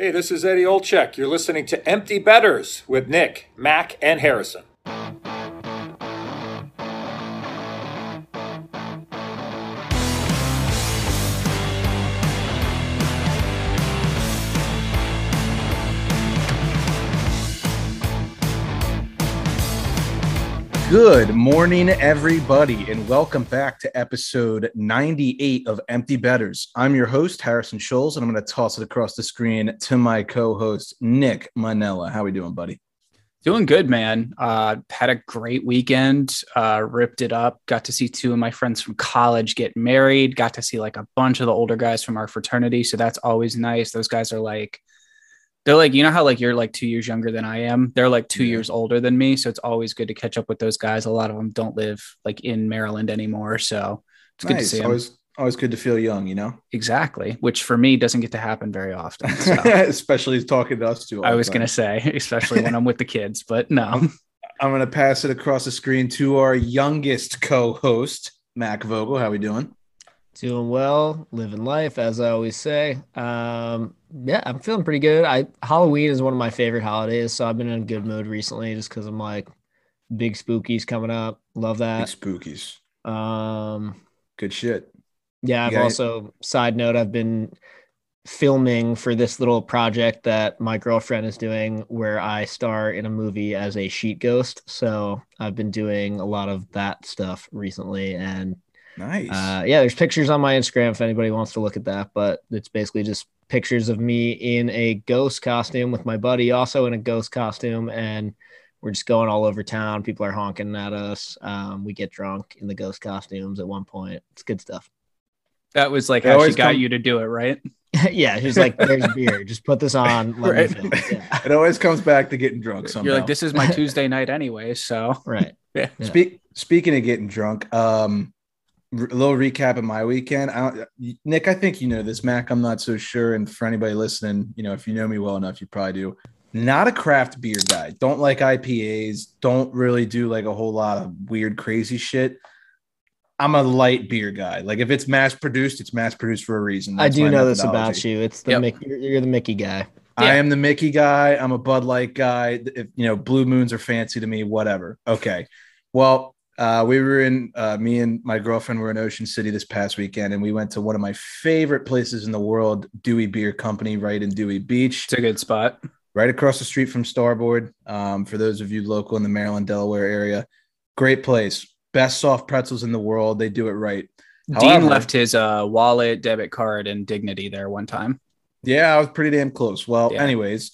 Hey, this is Eddie Olczyk. You're listening to Empty Betters with Nick, Mac, and Harrison. Good morning, everybody, and welcome back to episode 98 of Empty Betters. I'm your host, Harrison Scholes, and I'm going to toss it across the screen to my co-host, Nick Manella. How are we doing, buddy? Doing good, man. Uh, had a great weekend. Uh, ripped it up. Got to see two of my friends from college get married. Got to see like a bunch of the older guys from our fraternity. So that's always nice. Those guys are like they're like you know how like you're like two years younger than i am they're like two yeah. years older than me so it's always good to catch up with those guys a lot of them don't live like in maryland anymore so it's nice. good to see always them. always good to feel young you know exactly which for me doesn't get to happen very often so. especially talking to us too i was gonna say especially when i'm with the kids but no I'm, I'm gonna pass it across the screen to our youngest co-host mac vogel how are we doing Doing well, living life, as I always say. Um, yeah, I'm feeling pretty good. I Halloween is one of my favorite holidays, so I've been in a good mood recently just because I'm like big spookies coming up. Love that. Big spookies. Um, good shit. Yeah, I've also side note, I've been filming for this little project that my girlfriend is doing where I star in a movie as a sheet ghost. So I've been doing a lot of that stuff recently and Nice. Uh, yeah, there's pictures on my Instagram if anybody wants to look at that. But it's basically just pictures of me in a ghost costume with my buddy, also in a ghost costume, and we're just going all over town. People are honking at us. Um, we get drunk in the ghost costumes at one point. It's good stuff. That was like it how she got come- you to do it, right? yeah, she's like, "There's beer. Just put this on." right. Yeah. It always comes back to getting drunk. Somehow. You're like, "This is my Tuesday night anyway." So right. Yeah. Speak, speaking of getting drunk, um, a little recap of my weekend. I Nick, I think you know this. Mac, I'm not so sure. And for anybody listening, you know, if you know me well enough, you probably do. Not a craft beer guy. Don't like IPAs. Don't really do like a whole lot of weird, crazy shit. I'm a light beer guy. Like if it's mass produced, it's mass produced for a reason. That's I do know this about you. It's the yep. Mickey, you're the Mickey guy. I am the Mickey guy. I'm a Bud Light guy. If you know, blue moons are fancy to me. Whatever. Okay. Well, uh, we were in, uh, me and my girlfriend were in Ocean City this past weekend, and we went to one of my favorite places in the world, Dewey Beer Company, right in Dewey Beach. It's a good spot. Right across the street from Starboard. Um, for those of you local in the Maryland, Delaware area, great place. Best soft pretzels in the world. They do it right. Dean However, left his uh, wallet, debit card, and dignity there one time. Yeah, I was pretty damn close. Well, yeah. anyways,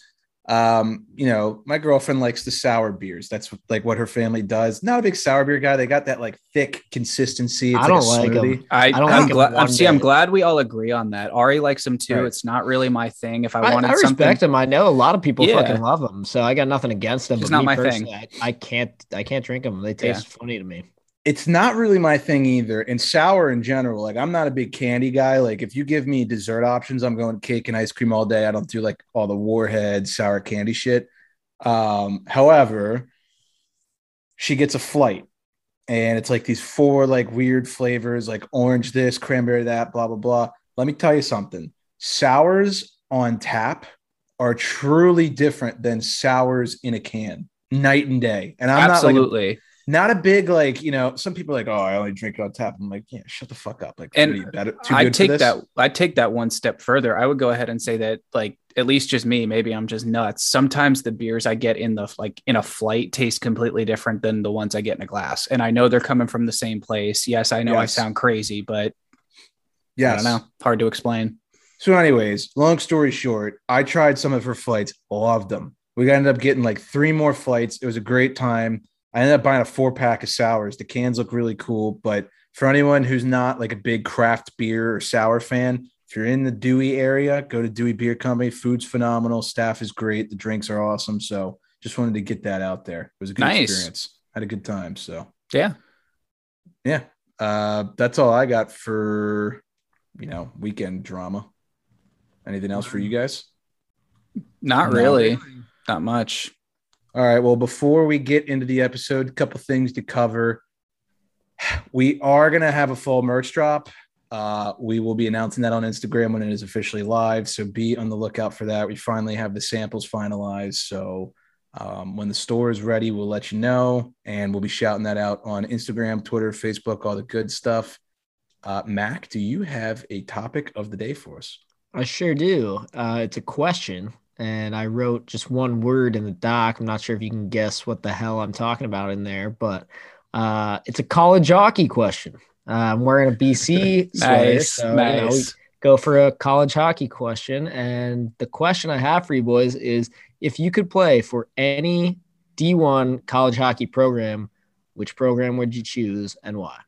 um, you know, my girlfriend likes the sour beers. That's like what her family does. Not a big sour beer guy. They got that like thick consistency. It's I don't like, them. I, I don't I'm like glad. I'm, see, I'm glad we all agree on that. Ari likes them too. Right. It's not really my thing. If I, I wanted, I respect them. I know a lot of people yeah. fucking love them, so I got nothing against them. It's not my thing. I, I, can't. I can't drink them. They taste yeah. funny to me it's not really my thing either. And sour in general, like I'm not a big candy guy. Like if you give me dessert options, I'm going cake and ice cream all day. I don't do like all the warhead sour candy shit. Um, however, she gets a flight and it's like these four like weird flavors, like orange this, cranberry that, blah blah blah. Let me tell you something. Sours on tap are truly different than sours in a can, night and day. And I'm absolutely. Not like not a big like you know some people are like oh i only drink it on tap. I'm like yeah shut the fuck up. Like and i take that i take that one step further. I would go ahead and say that like at least just me maybe i'm just nuts. Sometimes the beers i get in the like in a flight taste completely different than the ones i get in a glass. And i know they're coming from the same place. Yes i know yes. i sound crazy but yeah i don't know. Hard to explain. So anyways long story short i tried some of her flights loved them. We ended up getting like three more flights. It was a great time I ended up buying a four pack of sours. The cans look really cool, but for anyone who's not like a big craft beer or sour fan, if you're in the Dewey area, go to Dewey Beer Company. Food's phenomenal, staff is great, the drinks are awesome. So just wanted to get that out there. It was a good nice. experience. Had a good time. So yeah, yeah. Uh, that's all I got for you know weekend drama. Anything else for you guys? Not really. Not much. All right. Well, before we get into the episode, a couple things to cover. We are going to have a full merch drop. Uh, we will be announcing that on Instagram when it is officially live. So be on the lookout for that. We finally have the samples finalized. So um, when the store is ready, we'll let you know. And we'll be shouting that out on Instagram, Twitter, Facebook, all the good stuff. Uh, Mac, do you have a topic of the day for us? I sure do. Uh, it's a question, and I wrote just one word in the doc. I'm not sure if you can guess what the hell I'm talking about in there, but uh, it's a college hockey question. Uh, I'm wearing a BC sweater, Nice, so you know, nice. go for a college hockey question. And the question I have for you boys is: if you could play for any D1 college hockey program, which program would you choose and why?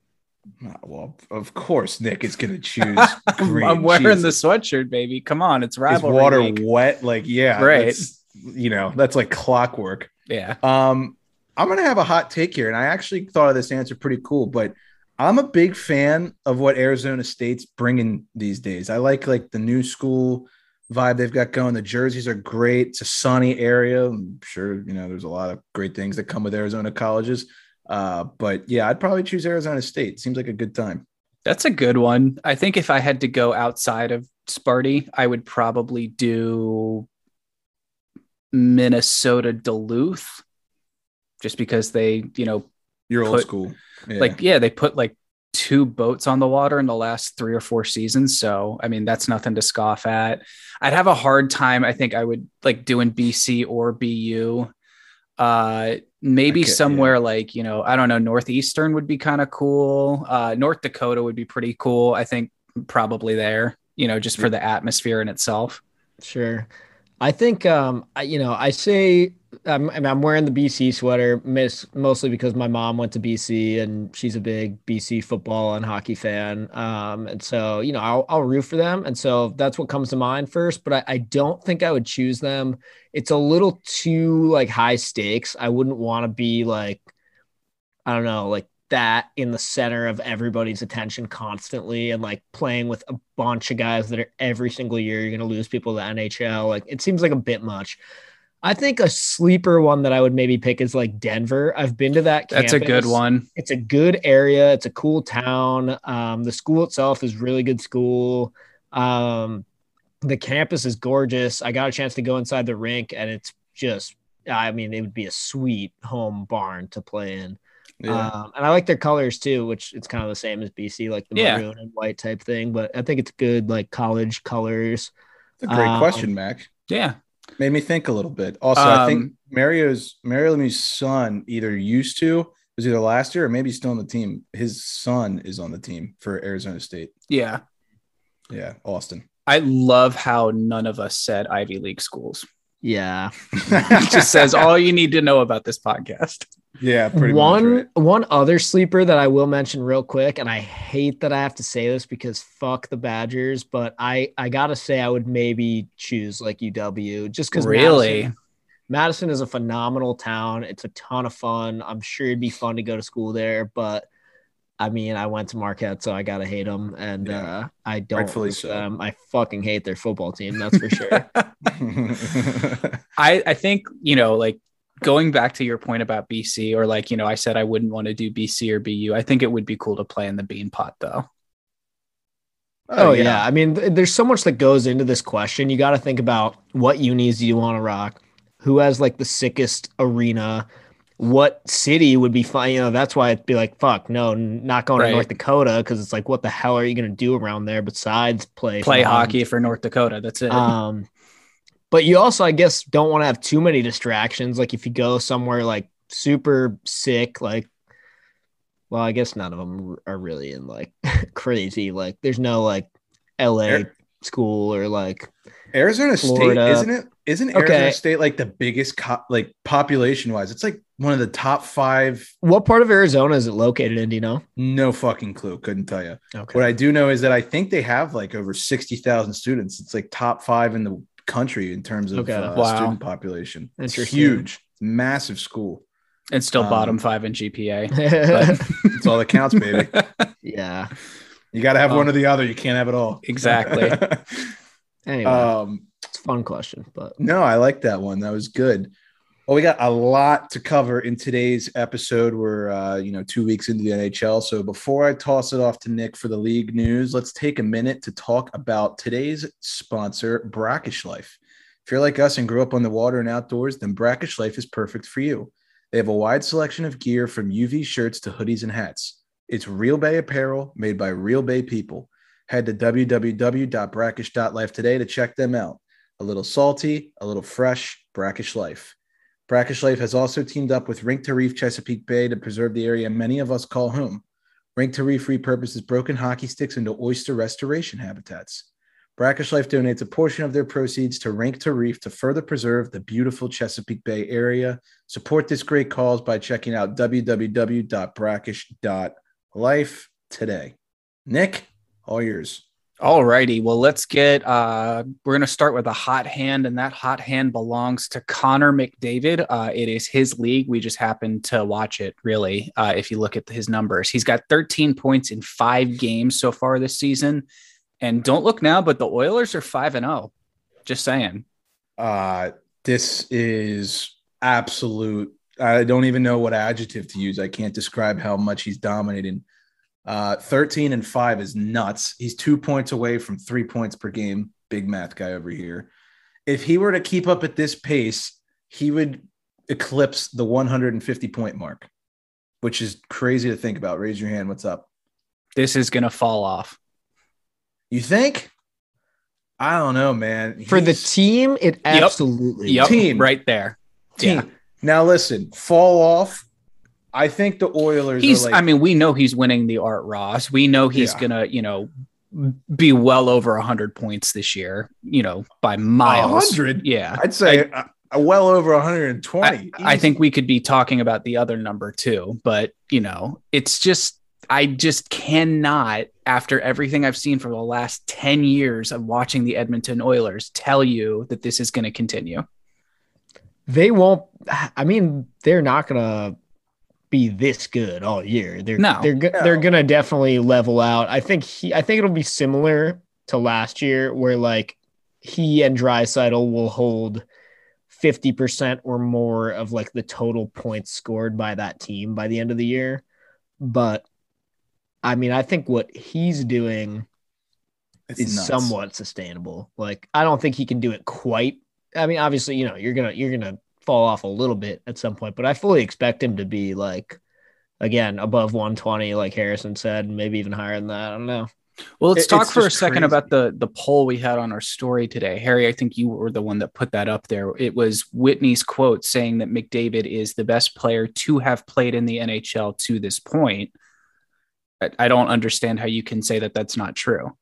Well, of course, Nick is going to choose. green. I'm wearing the sweatshirt, baby. Come on, it's Is rivalry water week. wet? Like, yeah, Right. You know, that's like clockwork. Yeah. Um, I'm gonna have a hot take here, and I actually thought of this answer pretty cool, but I'm a big fan of what Arizona State's bringing these days. I like like the new school vibe they've got going. The jerseys are great. It's a sunny area. I'm sure you know there's a lot of great things that come with Arizona colleges. Uh, but yeah, I'd probably choose Arizona State. Seems like a good time. That's a good one. I think if I had to go outside of Sparty, I would probably do Minnesota Duluth just because they, you know, You're old school. Yeah. like yeah, they put like two boats on the water in the last 3 or 4 seasons, so I mean, that's nothing to scoff at. I'd have a hard time I think I would like doing BC or BU. Uh maybe Okay, yeah. somewhere like, you know, I don't know, Northeastern would be kind of cool. Uh North Dakota would be pretty cool. I think probably there, you know, just for the atmosphere in itself. Sure. I think, um, I, you know, I say I'm, I'm wearing the BC sweater mostly because my mom went to BC and she's a big BC football and hockey fan. Um, and so, you know, I'll, I'll root for them. And so that's what comes to mind first, but I, I don't think I would choose them. It's a little too like high stakes. I wouldn't want to be like, I don't know, like that in the center of everybody's attention constantly and like playing with a bunch of guys that are every single year you're going to lose people to the NHL. Like it seems like a bit much. I think a sleeper one that I would maybe pick is like Denver. I've been to that. Campus. That's a good one. It's a good area. It's a cool town. Um, the school itself is really good school. Um, the campus is gorgeous. I got a chance to go inside the rink, and it's just, I mean, it would be a sweet home barn to play in. yeah. Um, and I like their colors too, which it's kind of the same as BC, like the Yeah. maroon and white type thing. But I think it's good, like college colors. It's a great um, question, Mac. Yeah. Made me think a little bit. Also, I think Um, Mario's Mario Lemieux's son either used to was either last year or maybe still on the team. His son is on the team for Arizona State. Yeah. Yeah, Austin. I love how none of us said Ivy League schools. Yeah. It just says all you need to know about this podcast. Yeah, pretty one much. Right. one other sleeper that I will mention real quick, and I hate that I have to say this because fuck the Badgers, but I I gotta say I would maybe choose like UW just because Really? Madison, Madison is a phenomenal town. It's a ton of fun. I'm sure it'd be fun to go to school there, but I mean, I went to Marquette, so I gotta hate them, and Yeah. uh, I don't. Rightfully so. them. I fucking hate their football team. That's for sure. I, I think, you know, like going back to your point about BC, or like, you know, I said I wouldn't want to do BC or BU. I think it would be cool to play in the bean pot though. Oh, yeah. I mean, th- there's so much that goes into this question. You got to think about what unis do you want to rock? Who has like the sickest arena? What city would be fine? You know, that's why it'd be like, fuck, no, n- not going Right. to North Dakota because it's like, what the hell are you going to do around there besides play Play some hockey for North Dakota. That's it. Um, but you also, I guess, don't want to have too many distractions. Like if you go somewhere like super sick, like, well, I guess none of them are really in like crazy. Like there's no like LA Air- school or like Arizona State, isn't it? Isn't Okay. Arizona State like the biggest, co- like population wise? It's like one of the top five. what part of Arizona is it located in? Do you know? No fucking clue. Couldn't tell you. Okay. What I do know is that I think they have like over 60,000 students. It's like top five in the country in terms of Okay. uh, Wow. student population. It's Interesting. huge, massive school. and still um, bottom five in GPA. It's all that counts, baby. yeah. You got to have Um, one or the other. You can't have it all. Exactly. Anyway, um, it's a fun question, but no, I like that one. That was good. Well, we got a lot to cover in today's episode. We're uh, you know two weeks into the NHL, so before I toss it off to Nick for the league news, let's take a minute to talk about today's sponsor, Brackish Life. If you're like us and grew up on the water and outdoors, then Brackish Life is perfect for you. They have a wide selection of gear from UV shirts to hoodies and hats. It's Real Bay apparel made by Real Bay people. Head to www.brackish.life today to check them out. A little salty, a little fresh, Brackish Life. Brackish Life has also teamed up with Rink to Reef Chesapeake Bay to preserve the area many of us call home. Rink to Reef repurposes broken hockey sticks into oyster restoration habitats. Brackish Life donates a portion of their proceeds to Rink to Reef to further preserve the beautiful Chesapeake Bay area. Support this great cause by checking out www.brackish.life today. Nick, all yours. All righty. Well, let's get uh we're gonna start with a hot hand, and that hot hand belongs to Connor McDavid. Uh it is his league. We just happened to watch it really. Uh if you look at his numbers, he's got 13 points in five games so far this season. And don't look now, but the Oilers are five and oh. Just saying. Uh this is absolute. I don't even know what adjective to use. I can't describe how much he's dominating. Uh, 13 and 5 is nuts. He's two points away from three points per game. Big math guy over here. If he were to keep up at this pace, he would eclipse the 150 point mark, which is crazy to think about. Raise your hand. What's up? This is gonna fall off. You think? I don't know, man. For the team, it Yep. absolutely. Yep, Team. right there. team. Yeah. Now listen, fall off. I think the Oilers He's are like I mean, we know he's winning the Art Ross. We know he's Yeah. gonna, you know, be well over 100 points this year, you know, by miles. 100? Yeah. I'd say well over 120. I, I think we could be talking about the other number too, but you know, it's just I just cannot, after everything I've seen for the last 10 years of watching the Edmonton Oilers, tell you that this is going to continue. They won't. I mean, they're not gonna be this good all year. They're No. they're go- No. they're gonna definitely level out. I think he. I think it'll be similar to last year, where like he and Draisaitl will hold fifty percent or more of like the total points scored by that team by the end of the year. But I mean, I think what he's doing It's is nuts. somewhat sustainable. Like I don't think he can do it quite. I mean, obviously, you know, you're gonna you're gonna fall off a little bit at some point, but I fully expect him to be like again above 120, like Harrison said, maybe even higher than that. I don't know. Well, let's It- talk for a second crazy. about the the poll we had on our story today. Harry, I think you were the one that put that up there. It was Whitney's quote saying that McDavid is the best player to have played in the NHL to this point. I- I don't understand how you can say that that's not true.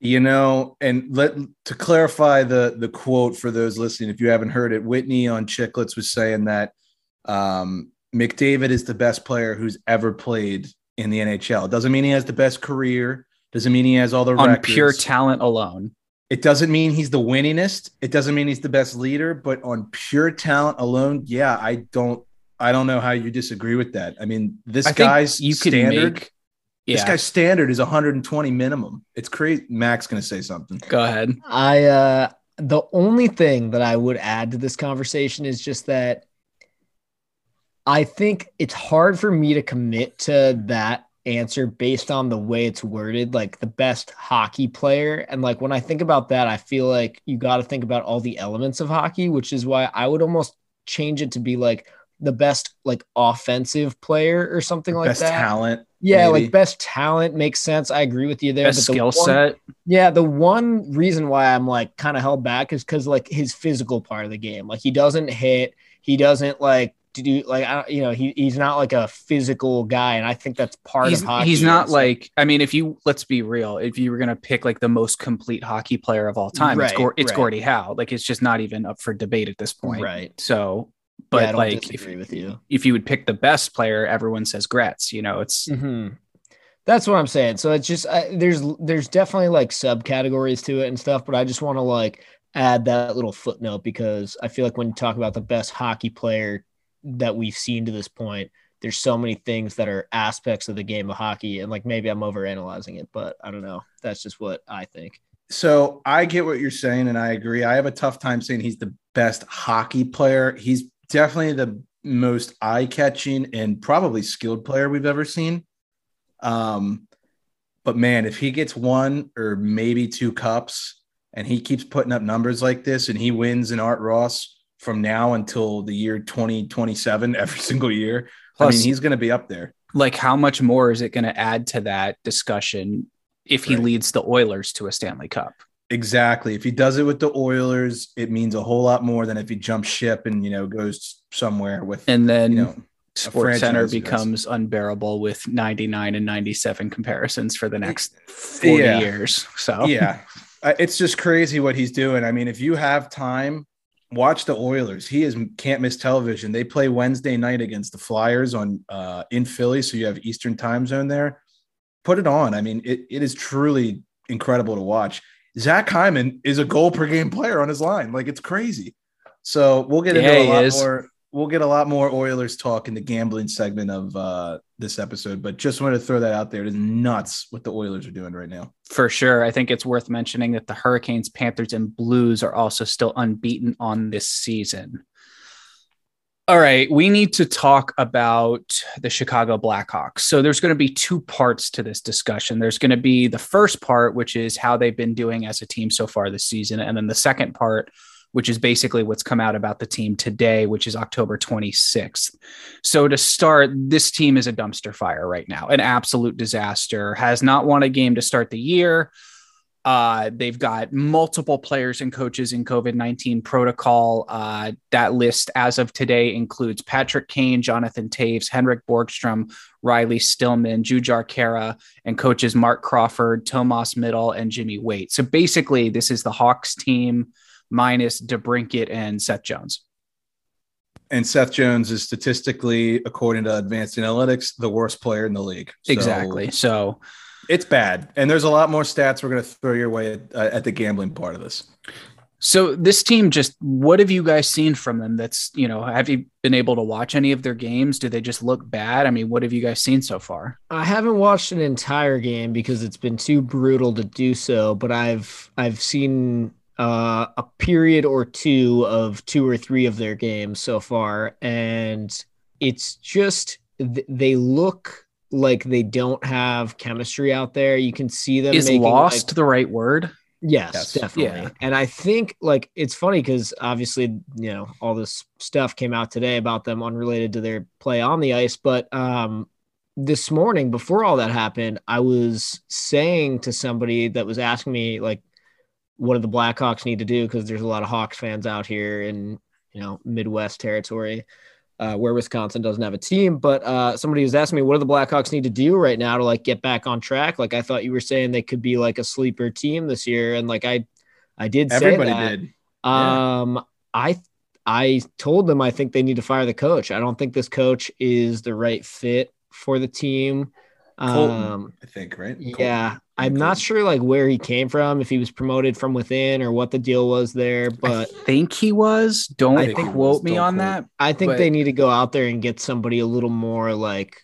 You know, and let to clarify the the quote for those listening, if you haven't heard it, Whitney on Chiclets was saying that um, McDavid is the best player who's ever played in the NHL. Doesn't mean he has the best career. Doesn't mean he has all the On records. pure talent alone. it doesn't mean he's the winningest. It doesn't mean he's the best leader. But on pure talent alone, yeah, I don't. I don't know how you disagree with that. I mean, this I guy's you could standard. make This guy's standard is 120 minimum. It's crazy. Mac's gonna say something. go ahead. I uh the only thing that I would add to this conversation is just that I think it's hard for me to commit to that answer based on the way it's worded, like the best hockey player. And like when I think about that, I feel like you got to think about all the elements of hockey, which is why I would almost change it to be like the best like offensive player or something like Best that. talent. Yeah, maybe. like best talent makes sense. I agree with you there. Best but the skill one- set. yeah, the one reason why I'm like kind of held back is because like his physical part of the game. Like he doesn't hit, he doesn't like do like I don't, you know he he's not like a physical guy, and I think that's part he's, of hockey. he's not like I mean, if you let's be real, if you were gonna pick like the most complete hockey player of all time, it's Right, Gor- it's right. Gordie Howe. Like it's just not even up for debate at this point. Right. So, but I don't like if, with you. if you would pick the best player, everyone says Gretz. You know, it's hmm That's what I'm saying. So it's just I, there's there's definitely like subcategories to it and stuff, but I just want to like add that little footnote because I feel like when you talk about the best hockey player that we've seen to this point, there's so many things that are aspects of the game of hockey, and like maybe I'm overanalyzing it, but I don't know. That's just what I think. So I get what you're saying, and I agree. I have a tough time saying he's the best hockey player. He's definitely the most eye-catching and probably skilled player we've ever seen. Um, but man, if he gets one or maybe two cups and he keeps putting up numbers like this and he wins an Art Ross from now until the year 2027 every single year, Plus, I mean, he's going to be up there. Like, how much more is it going to add to that discussion if he right. leads the Oilers to a Stanley Cup? Exactly. If he does it with the Oilers, it means a whole lot more than if he jumps ship and you know goes somewhere with and then you know, Sports Center becomes unbearable with 99 and 97 comparisons for the next 40 yeah. years. So yeah, it's just crazy what he's doing. I mean, if you have time, watch the Oilers. He is can't miss television. They play Wednesday night against the Flyers on uh, in Philly, so you have Eastern time zone there. Put it on. I mean, it, it is truly incredible to watch. Zach Hyman is a goal per game player on his line. Like it's crazy. So we'll get into yeah, a lot is. more. We'll get a lot more Oilers talk in the gambling segment of uh, this episode, but just wanted to throw that out there. It is nuts what the Oilers are doing right now. For sure. I think it's worth mentioning that the Hurricanes, Panthers, and Blues are also still unbeaten on this season. All right, we need to talk about the Chicago Blackhawks. So there's going to be two parts to this discussion. There's going to be the first part, which is how they've been doing as a team so far this season, and then the second part, which is basically what's come out about the team today, which is October 26th. So to start, this team is a dumpster fire right now, an absolute disaster. Has not won a game to start the year. Uh, they've got multiple players and coaches in COVID 19 protocol. Uh, that list, as of today, includes Patrick Kane, Jonathan Toews, Henrik Borgstrom, Riley Stillman, Jujhar Khaira, and coaches Marc Crawford, Tomas Mitell, and Jimmy Waite. So basically, this is the Hawks team minus DeBrincat and Seth Jones. And Seth Jones is statistically, according to advanced analytics, the worst player in the league. So exactly. So it's bad, and there's a lot more stats we're going to throw your way at, uh, at the gambling part of this. So this team just what have you guys seen from them that's, you know, have you been able to watch any of their games? Do they just look bad? I mean, what have you guys seen so far? I haven't watched an entire game because it's been too brutal to do so, but I've I've seen uh, a period or two of two or three of their games so far and it's just they look like they don't have chemistry out there. You can see them. Is lost like, the right word? Yes, yes, definitely. Yeah. And I think like it's funny because obviously, you know, all this stuff came out today about them unrelated to their play on the ice. But um this morning, before all that happened, I was saying to somebody that was asking me like what do the Blackhawks need to do? Because there's a lot of Hawks fans out here in you know Midwest territory uh, where Wisconsin doesn't have a team. But uh, somebody was asking me, what do the Blackhawks need to do right now to like get back on track? Like I thought you were saying they could be like a sleeper team this year, and like I, I did Everybody say that. Did. Yeah. Um, I I told them I think they need to fire the coach. I don't think this coach is the right fit for the team. Colliton, um, I think, right? Colliton. Yeah. I'm not sure like where he came from, if he was promoted from within or what the deal was there, but I think he was. Don't I think quote me on quote. that. I think but... they need to go out there and get somebody a little more like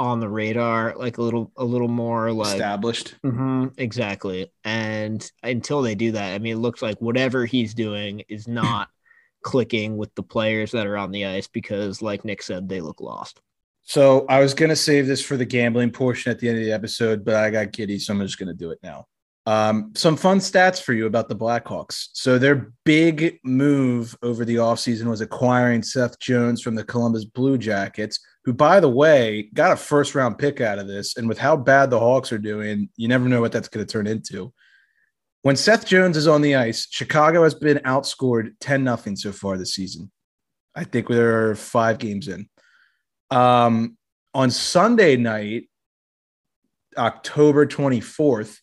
on the radar, like a little a little more like established. Mm-hmm, exactly. And until they do that, I mean, it looks like whatever he's doing is not clicking with the players that are on the ice because, like Nick said, they look lost. So I was going to save this for the gambling portion at the end of the episode, but I got giddy, so I'm just going to do it now. Um, some fun stats for you about the Blackhawks. So their big move over the offseason was acquiring Seth Jones from the Columbus Blue Jackets, who, by the way, got a first round pick out of this. And with how bad the Hawks are doing, you never know what that's going to turn into. When Seth Jones is on the ice, Chicago has been outscored 10 0 so far this season. I think we're five games in. Um, on Sunday night, October 24th,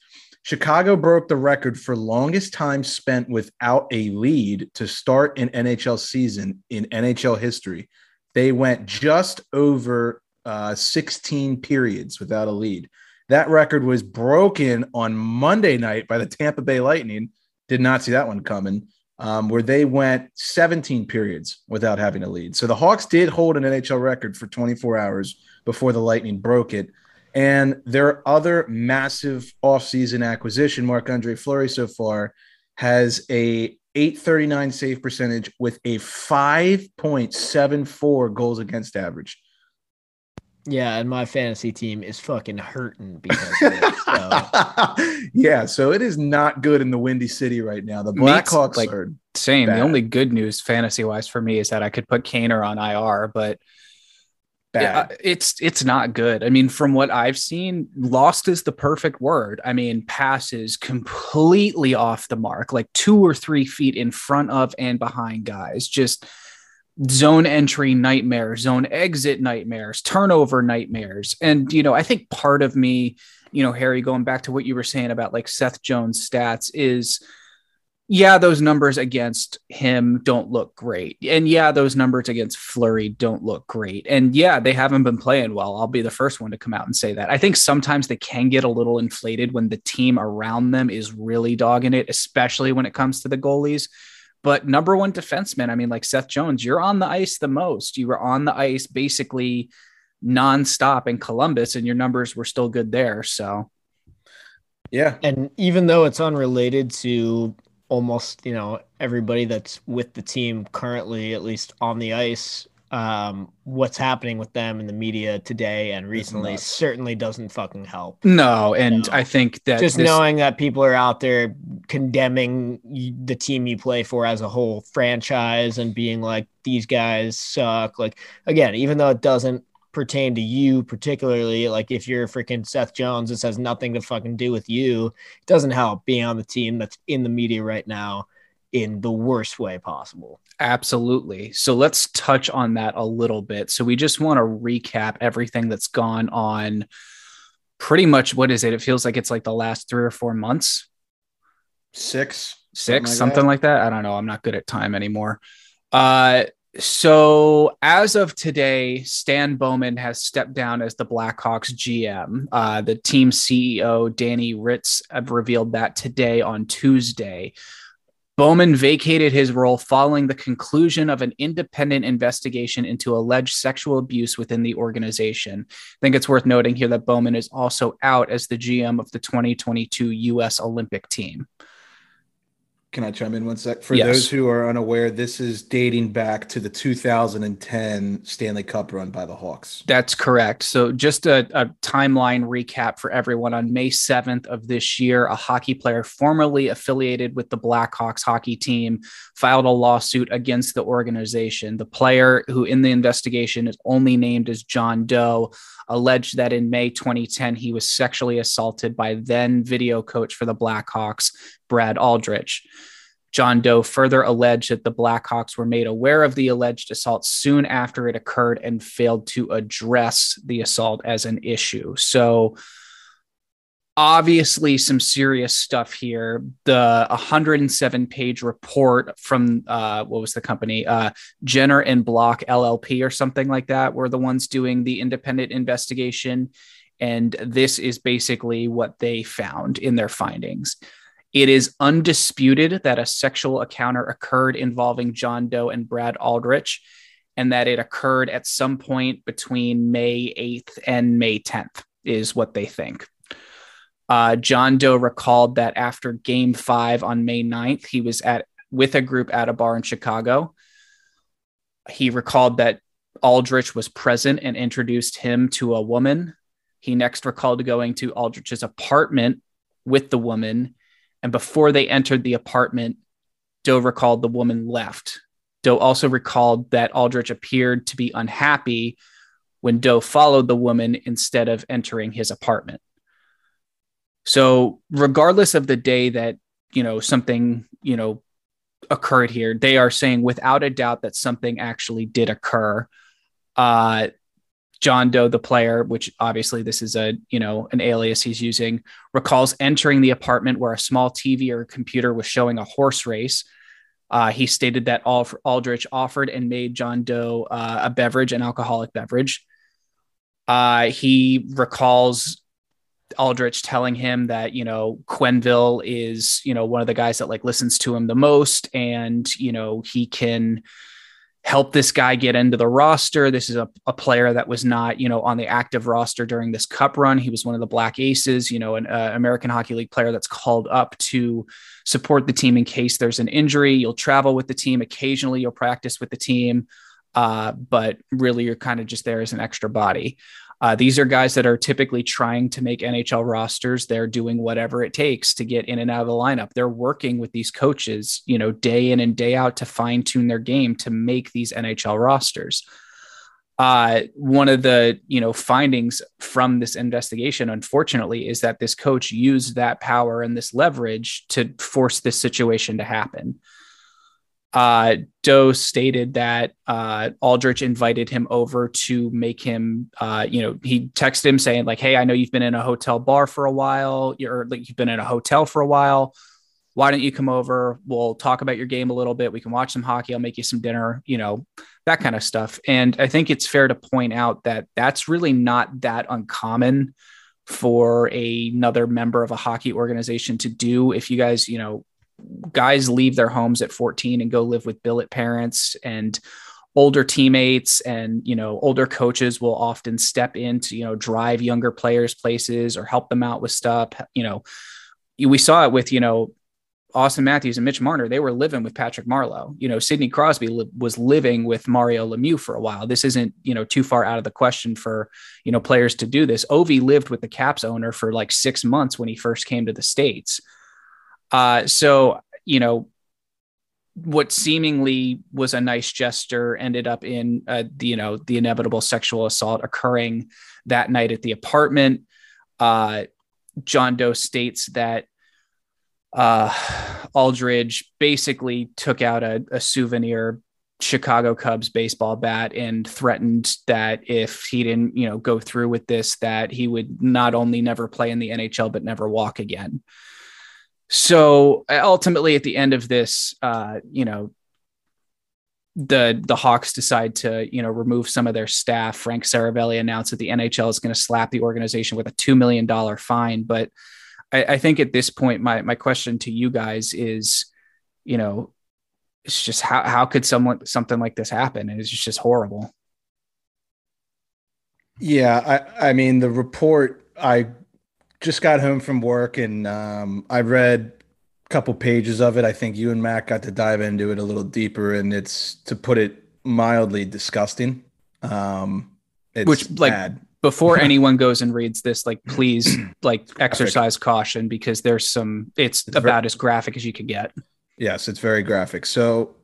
Chicago broke the record for longest time spent without a lead to start an NHL season in NHL history. They went just over uh, 16 periods without a lead. That record was broken on Monday night by the Tampa Bay Lightning. Did not see that one coming um, where they went 17 periods without having a lead. So the Hawks did hold an NHL record for 24 hours before the Lightning broke it. And their other massive offseason acquisition, Marc Andre Fleury, so far has a 839 save percentage with a 5.74 goals against average. Yeah, and my fantasy team is fucking hurting because of it. So. yeah, so it is not good in the Windy City right now. The Blackhawks like, are Same. Bad. The only good news fantasy wise for me is that I could put Kaner on IR, but bad. yeah, it's it's not good. I mean, from what I've seen, lost is the perfect word. I mean, passes completely off the mark, like two or three feet in front of and behind guys. Just zone entry nightmares, zone exit nightmares, turnover nightmares. And, you know, I think part of me, you know, Harry, going back to what you were saying about like Seth Jones stats is, yeah, those numbers against him don't look great. And yeah, those numbers against Fleury don't look great. And yeah, they haven't been playing well. I'll be the first one to come out and say that. I think sometimes they can get a little inflated when the team around them is really dogging it, especially when it comes to the goalies. But number one defenseman, I mean, like Seth Jones, you're on the ice the most. You were on the ice basically nonstop in Columbus, and your numbers were still good there. So, yeah. And even though it's unrelated to almost, you know, everybody that's with the team currently, at least on the ice, um, what's happening with them in the media today and recently certainly doesn't fucking help. no. And No. I think that Just this- knowing that people are out there condemning the team you play for as a whole franchise and being like, these guys suck. Like, again, even though it doesn't pertain to you particularly, like if you're freaking Seth Jones, this has nothing to fucking do with you. It doesn't help being on the team that's in the media right now in the worst way possible. Absolutely. So let's touch on that a little bit. So we just want to recap everything that's gone on pretty much what is it? It feels like it's like the last three or four months, Six. six, like something that. like that. I don't know. I'm not good at time anymore. Uh, so as of today, Stan Bowman has stepped down as the Blackhawks GM. Uh, the team CEO, Danny Wirtz, have revealed that today on Tuesday. Bowman vacated his role following the conclusion of an independent investigation into alleged sexual abuse within the organization. I think it's worth noting here that Bowman is also out as the GM of the 2022 U.S. Olympic team. Can I chime in one sec? For Yes. those who are unaware, this is dating back to the 2010 Stanley Cup run by the Hawks. That's correct. So, just a, a timeline recap for everyone. On May 7th of this year, a hockey player formerly affiliated with the Blackhawks hockey team filed a lawsuit against the organization. The player, who in the investigation is only named as John Doe, alleged that in May 2010 he was sexually assaulted by then video coach for the Blackhawks, Brad Aldrich. John Doe further alleged that the Blackhawks were made aware of the alleged assault soon after it occurred and failed to address the assault as an issue. So, obviously, some serious stuff here. The 107 page report from uh, what was the company? Uh, Jenner and Block LLP or something like that were the ones doing the independent investigation. And this is basically what they found in their findings. It is undisputed that a sexual encounter occurred involving John Doe and Brad Aldrich, and that it occurred at some point between May 8th and May 10th, is what they think. Uh, John Doe recalled that after game five on May 9th, he was at with a group at a bar in Chicago. He recalled that Aldrich was present and introduced him to a woman. He next recalled going to Aldrich's apartment with the woman and before they entered the apartment, Doe recalled the woman left. Doe also recalled that Aldrich appeared to be unhappy when Doe followed the woman instead of entering his apartment. So, regardless of the day that, you know, something, you know, occurred here, they are saying without a doubt that something actually did occur. Uh, John Doe, the player, which obviously this is a you know an alias he's using, recalls entering the apartment where a small TV or computer was showing a horse race. Uh, he stated that Aldrich offered and made John Doe uh, a beverage, an alcoholic beverage. Uh, he recalls Aldrich telling him that you know Quenneville is you know one of the guys that like listens to him the most, and you know he can help this guy get into the roster. This is a, a player that was not, you know, on the active roster during this cup run. He was one of the Black Aces, you know, an uh, American Hockey League player that's called up to support the team in case there's an injury. You'll travel with the team. Occasionally, you'll practice with the team, uh, but really, you're kind of just there as an extra body. Uh, these are guys that are typically trying to make NHL rosters. They're doing whatever it takes to get in and out of the lineup. They're working with these coaches, you know, day in and day out to fine tune their game to make these NHL rosters. Uh, one of the you know findings from this investigation, unfortunately, is that this coach used that power and this leverage to force this situation to happen uh, Doe stated that uh, Aldrich invited him over to make him, uh, you know, he texted him saying like, "Hey, I know you've been in a hotel bar for a while, or like you've been in a hotel for a while. Why don't you come over? We'll talk about your game a little bit. We can watch some hockey. I'll make you some dinner, you know, that kind of stuff." And I think it's fair to point out that that's really not that uncommon for a, another member of a hockey organization to do. If you guys, you know, guys leave their homes at 14 and go live with billet parents and older teammates and you know older coaches will often step in to you know drive younger players places or help them out with stuff you know we saw it with you know Auston Matthews and Mitch Marner, they were living with Patrick Marleau. You know, Sidney Crosby li- was living with Mario Lemieux for a while. This isn't, you know, too far out of the question for, you know, players to do this. Ovi lived with the Caps owner for like six months when he first came to the States. Uh, so, you know, what seemingly was a nice gesture ended up in uh, the, you know, the inevitable sexual assault occurring that night at the apartment. Uh, John Doe states that uh, Aldridge basically took out a, a souvenir Chicago Cubs baseball bat and threatened that if he didn't, you know, go through with this, that he would not only never play in the NHL but never walk again. So ultimately, at the end of this, uh, you know, the the Hawks decide to you know remove some of their staff. Frank Seravalli announced that the NHL is going to slap the organization with a two million dollar fine. But I, I think at this point, my my question to you guys is, you know, it's just how how could someone something like this happen? It's just, just horrible. Yeah, I I mean the report I just got home from work and um, I read a couple pages of it. I think you and Matt got to dive into it a little deeper, and it's to put it mildly disgusting. Um, Which like bad. before anyone goes and reads this, like please like exercise caution because there's some. It's, it's about very, as graphic as you could get. Yes, it's very graphic. So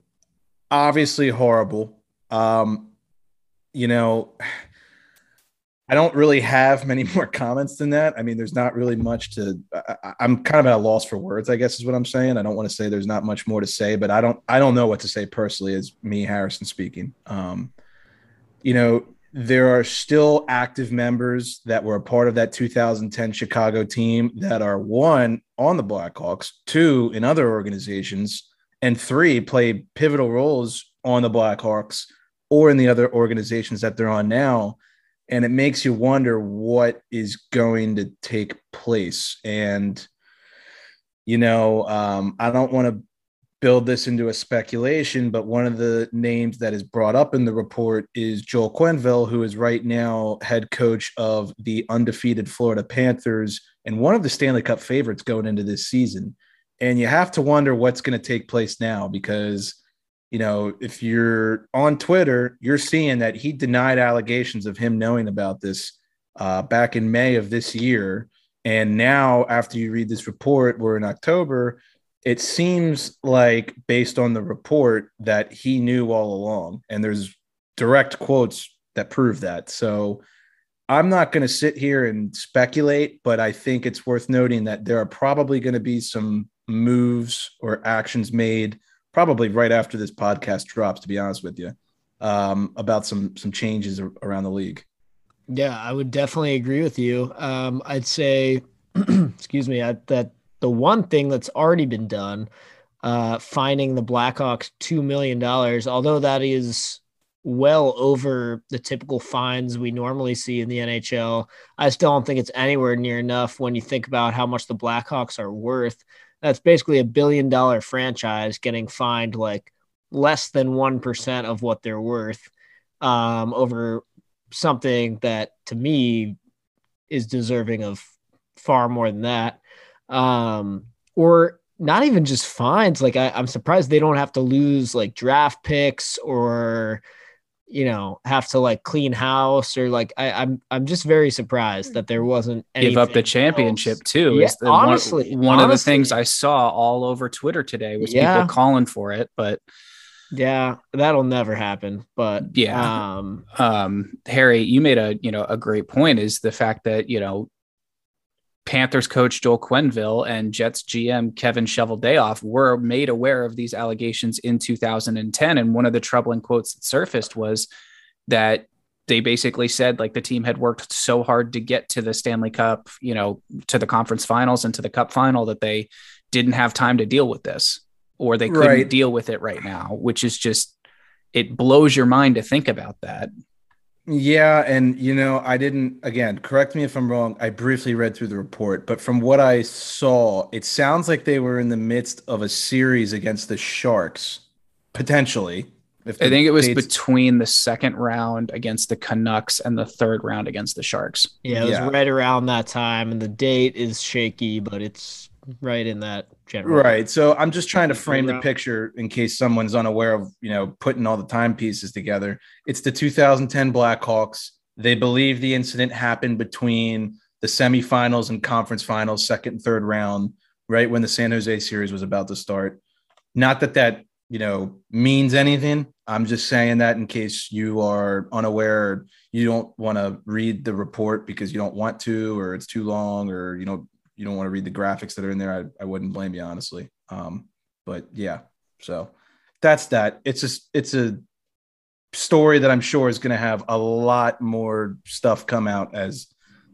obviously horrible. Um, you know I don't really have many more comments than that. I mean, there's not really much to. I, am kind of at a loss for words. I guess is what I'm saying. I don't want to say there's not much more to say, but I don't. I don't know what to say personally. As me, Harrison speaking. Um, you know, there are still active members that were a part of that 2010 Chicago team that are one on the Blackhawks, two in other organizations, and three play pivotal roles on the Blackhawks or in the other organizations that they're on now and it makes you wonder what is going to take place. And you know um, i don't want to build this into a speculation but one of the names that is brought up in the report is joel quenneville who is right now head coach of the undefeated florida panthers and one of the stanley cup favorites going into this season. And you have to wonder what's going to take place now because you know, if you're on Twitter, you're seeing that he denied allegations of him knowing about this uh, back in May of this year. And now, after you read this report, we're in October. It seems like, based on the report, that he knew all along. And there's direct quotes that prove that. So I'm not going to sit here and speculate, but I think it's worth noting that there are probably going to be some moves or actions made probably right after this podcast drops, to be honest with you, um, about some some changes around the league. Yeah, I would definitely agree with you. Um, I'd say, excuse me, I, that the one thing that's already been done, uh, finding the Blackhawks two million dollars, although that is well over the typical fines we normally see in the NHL. I still don't think it's anywhere near enough when you think about how much the Blackhawks are worth that's basically a billion dollar franchise getting fined like less than 1% of what they're worth um, over something that to me is deserving of far more than that. Um, or not even just fines. Like I, I'm surprised they don't have to lose like draft picks or you know have to like clean house or like I, I'm I'm just very surprised that there wasn't give up the championship else. too. Yeah, is the one- honestly, one, of the things I saw all over Twitter today was Yeah. people calling for it. But Yeah, that'll never happen. But Yeah. um, um, Harry, you made a you know a great point is the fact that you know Panthers coach Joel Quenneville and Jets GM Kevin Cheveldayoff were made aware of these allegations in 2010, and one of the troubling quotes that surfaced was that they basically said like the team had worked so hard to get to the Stanley Cup, you know, to the conference finals and to the Cup final that they didn't have time to deal with this, or they couldn't Right. deal with it right now, which is just it blows your mind to think about that. Yeah, and you know, I didn't again, correct me if I'm wrong. I briefly read through the report, but from what I saw, it sounds like they were in the midst of a series against the Sharks, potentially. If I think it was dates- between the second round against the Canucks and the third round against the Sharks. yeah, it was Yeah. right around that time, and the date is shaky, but it's right in that general. Right. So I'm just trying to frame the picture in case someone's unaware of, you know, putting all the time pieces together. It's the 2010 Blackhawks. They believe the incident happened between the semifinals and conference finals, second and third round, right when the San Jose series was about to start. Not that that, you know, means anything. I'm just saying that in case you are unaware, you don't want to read the report because you don't want to, or it's too long, or you know, you don't want to read the graphics that are in there, I, I wouldn't blame you honestly. Um, but yeah, so that's that. It's just it's a story that I'm sure is going to have a lot more stuff come out as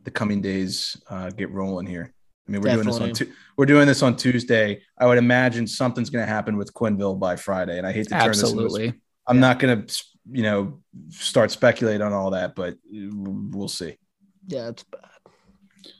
the coming days uh, get rolling here. I mean, we're doing this on tu- we're doing this on Tuesday. I would imagine something's going to happen with Quenneville by Friday, and I hate to turn this. Absolutely. I'm not going to you know start speculate on all that, but we'll see. Yeah, it's bad.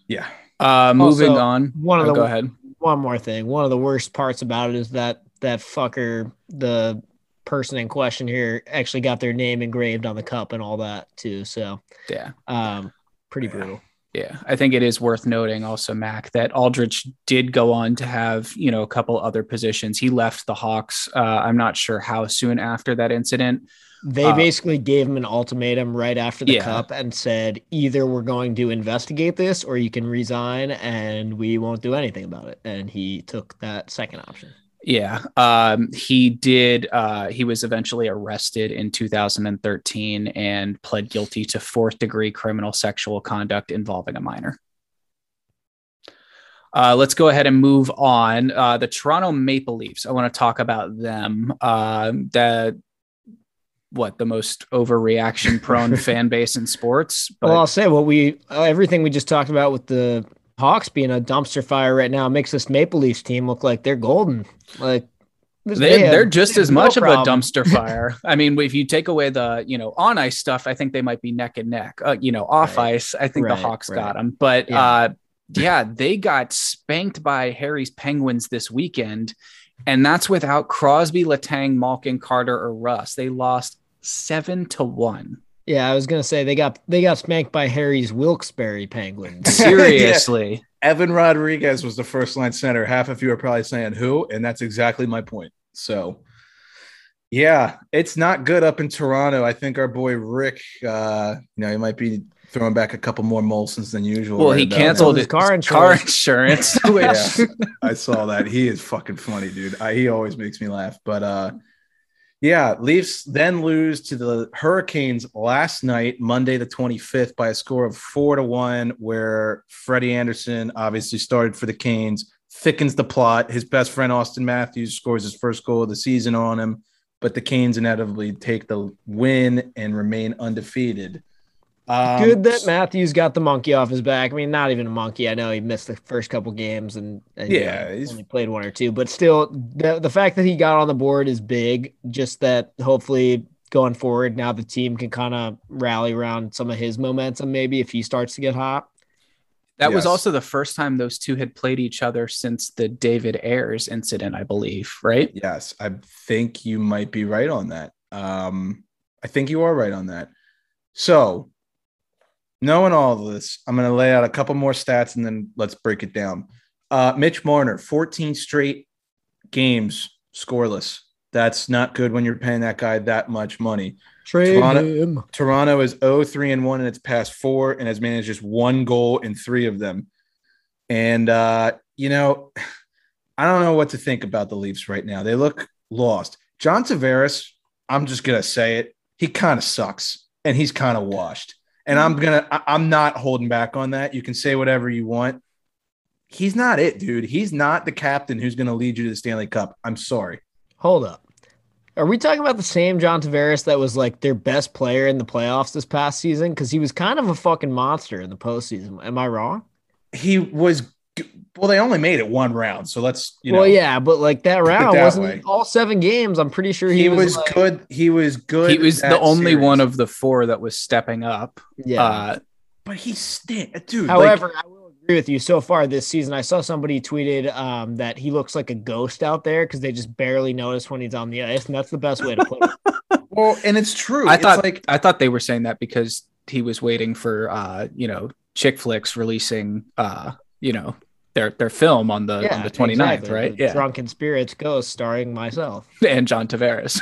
Yeah. Uh, moving Also, on. one of Oh, the- go ahead. One more thing. One of the worst parts about it is that that fucker, the person in question here, actually got their name engraved on the cup and all that too. So, Yeah. um, pretty brutal. Yeah, I think it is worth noting also, Mac, that Aldrich did go on to have, you know, a couple other positions. He left the Hawks. Uh, I'm not sure how soon after that incident. They Uh, basically gave him an ultimatum right after the Yeah. cup and said either we're going to investigate this or you can resign and we won't do anything about it. And he took that second option. Yeah, um, he did. Uh, he was eventually arrested in 2013 and pled guilty to fourth degree criminal sexual conduct involving a minor. Uh, let's go ahead and move on. Uh, the Toronto Maple Leafs. I want to talk about them. Uh, the what the most overreaction prone fan base in sports. But well, I'll say what we everything we just talked about with the Hawks being a dumpster fire right now makes this Maple Leafs team look like they're golden. Like they they're just as no much of a dumpster fire. I mean, if you take away the you know on ice stuff, I think they might be neck and neck. Uh, you know, off Right. ice, I think Right, the Hawks right. got them. But Yeah. uh, yeah, they got spanked by Harry's Penguins this weekend, and that's without Crosby, Letang, Malkin, Carter, or Russ. They lost seven to one. Yeah, I was gonna say they got they got spanked by Harry's Wilkes-Barre Penguins. Seriously. Evan Rodrigues was the first line center. Half of you are probably saying who, and that's exactly my point. So, yeah, it's not good up in Toronto. I think our boy Rick, uh, you know, he might be throwing back a couple more Molsons than usual. Well, right he about canceled his his car car insurance. insurance, Yeah, I saw that. He is fucking funny, dude. I, he always makes me laugh. But uh, yeah, Leafs then lose to the Hurricanes last night, Monday the 25th, by a score of four to one, where Freddie Andersen obviously started for the Canes, thickens the plot. His best friend Auston Matthews scores his first goal of the season on him, but the Canes inevitably take the win and remain undefeated. Um, Good that Matthews got the monkey off his back. I mean, not even a monkey. I know he missed the first couple games and, and you Yeah, know, he's- only played one or two, but still, the the fact that he got on the board is big. Just that hopefully going forward, now the team can kind of rally around some of his momentum. Maybe if he starts to get hot. That was also the first time those two had played each other since the David Ayres incident, I believe, right? Yes, I think you might be right on that. Um, I think you are right on that. So, knowing all of this, I'm going to lay out a couple more stats and then let's break it down. Uh, Mitch Marner, 14 straight games scoreless. That's not good when you're paying that guy that much money. Trade Toronto- him. Toronto is 0 3 and 1 in its past four and has managed just one goal in three of them. And, uh, you know, I don't know what to think about the Leafs right now. They look lost. John Tavares, I'm just going to say it. He kind of sucks and he's kind of washed. And I'm to, I'm not holding back on that. You can say whatever you want. He's not it, dude. He's not the captain who's going to lead you to the Stanley Cup. I'm sorry. Hold up. Are we talking about the same John Tavares that was like their best player in the playoffs this past season? Because he was kind of a fucking monster in the postseason. Am I wrong? He was, well, they only made it one round. So let's, you know. well, yeah, but like that round that wasn't way. all seven games. I'm pretty sure he, he, was, like- good. He was good. He was the only series. one of the four that was stepping up. Yeah. Uh, but he stink, dude. However, I will agree with you. So far this season, I saw somebody tweeted um, that he looks like a ghost out there because they just barely notice when he's on the ice, and that's the best way to play. like, well, and it's true. I It's thought like I thought they were saying that because he was waiting for uh, you know, Chiclets releasing uh, you know, their their film on the on the 29th, exactly. right? The Yeah. Drunken Spirits Ghost, starring myself. And John Tavares.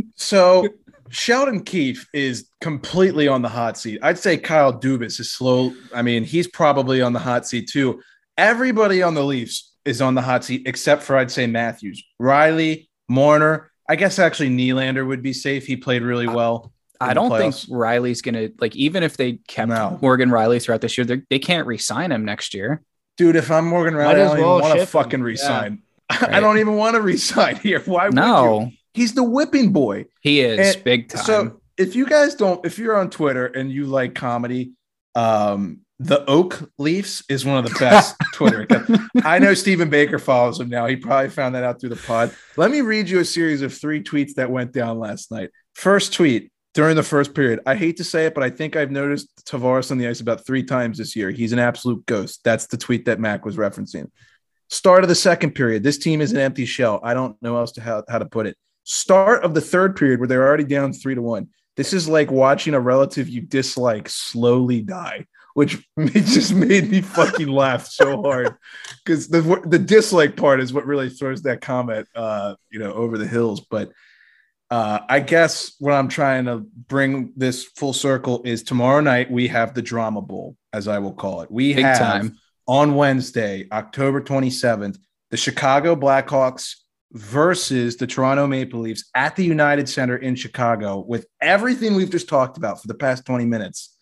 so. Sheldon Keefe is completely on the hot seat. I'd say Kyle Dubas is slow. I mean, he's probably on the hot seat too. Everybody on the Leafs is on the hot seat except for I'd say Matthews, Rielly, Marner. I guess actually Nylander would be safe. He played really well. in I don't think. Rielly's gonna like even if they kept No. Morgan Rielly throughout this year, they're- they can't re-sign him next year. Dude, if I'm Morgan Rielly, I don't well even want to ship him. fucking resign. I Right. don't even want to resign here. Why would you? No, He's the whipping boy. he is And big time. So if you guys don't, if you're on Twitter and you like comedy, um, the Oak Leafs is one of the best Twitter accounts. I know Stephen Baker follows him now. He probably found that out through the pod. Let me read you a series of three tweets that went down last night. First tweet during the first period. I hate to say it, but I think I've noticed Tavares on the ice about three times this year. He's an absolute ghost. That's the tweet that Mac was referencing. Start of the second period. This team is an empty shell. I don't know else to how, how to put it. Start of the third period where they're already down three to one. This is like watching a relative you dislike slowly die, which just made me fucking laugh so hard because the the dislike part is what really throws that comment, uh, you know, over the hills. But uh, I guess what I'm trying to bring this full circle is tomorrow night we have the drama bowl, as I will call it. We big have time. on Wednesday, October 27th, the Chicago Blackhawks versus the Toronto Maple Leafs at the United Center in Chicago with everything we've just talked about for the past 20 minutes.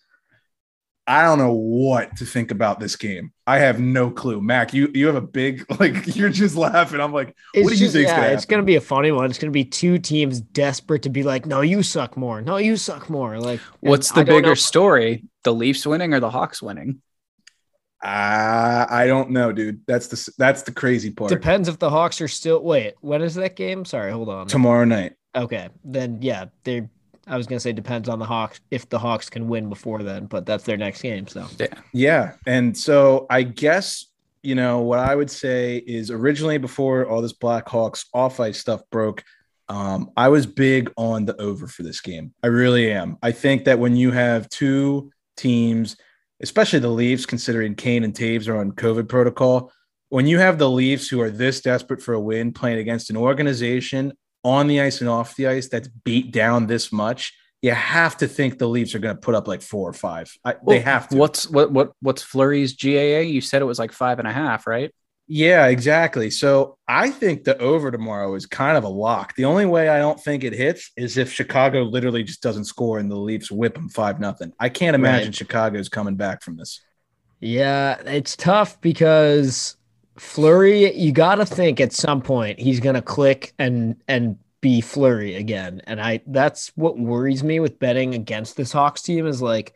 I don't know what to think about this game. I have no clue. Mac, you you have a big like you're just laughing. I'm like, It's what do you think? yeah, gonna it's gonna be a funny one. It's gonna be two teams desperate to be like, no, you suck more. No, you suck more. Like, What's the I bigger know- story? The Leafs winning or the Hawks winning? Uh, I don't know, dude. That's the that's the crazy part. Depends if the Hawks are still. Wait, when is that game? Sorry, hold on. Tomorrow night. Okay, then yeah, they. I was gonna say depends on the Hawks if the Hawks can win before then, but that's their next game. So Yeah. yeah, And so I guess, you know, what I would say is originally before all this Blackhawks off ice stuff broke, um, I was big on the over for this game. I really am. I think that when you have two teams, especially the Leafs, considering Kane and Toews are on COVID protocol, when you have the Leafs who are this desperate for a win playing against an organization on the ice and off the ice that's beat down this much, you have to think the Leafs are going to put up like four or five. I, they have to. What's what what what's Fleury's GAA? You said it was like five and a half, right? Yeah, exactly. So I think the over tomorrow is kind of a lock. The only way I don't think it hits is if Chicago literally just doesn't score and the Leafs whip them five nothing. I can't imagine Right. Chicago's coming back from this. yeah, it's tough because Fleury, you got to think at some point he's gonna click and and be Fleury again, and I that's what worries me with betting against this Hawks team is like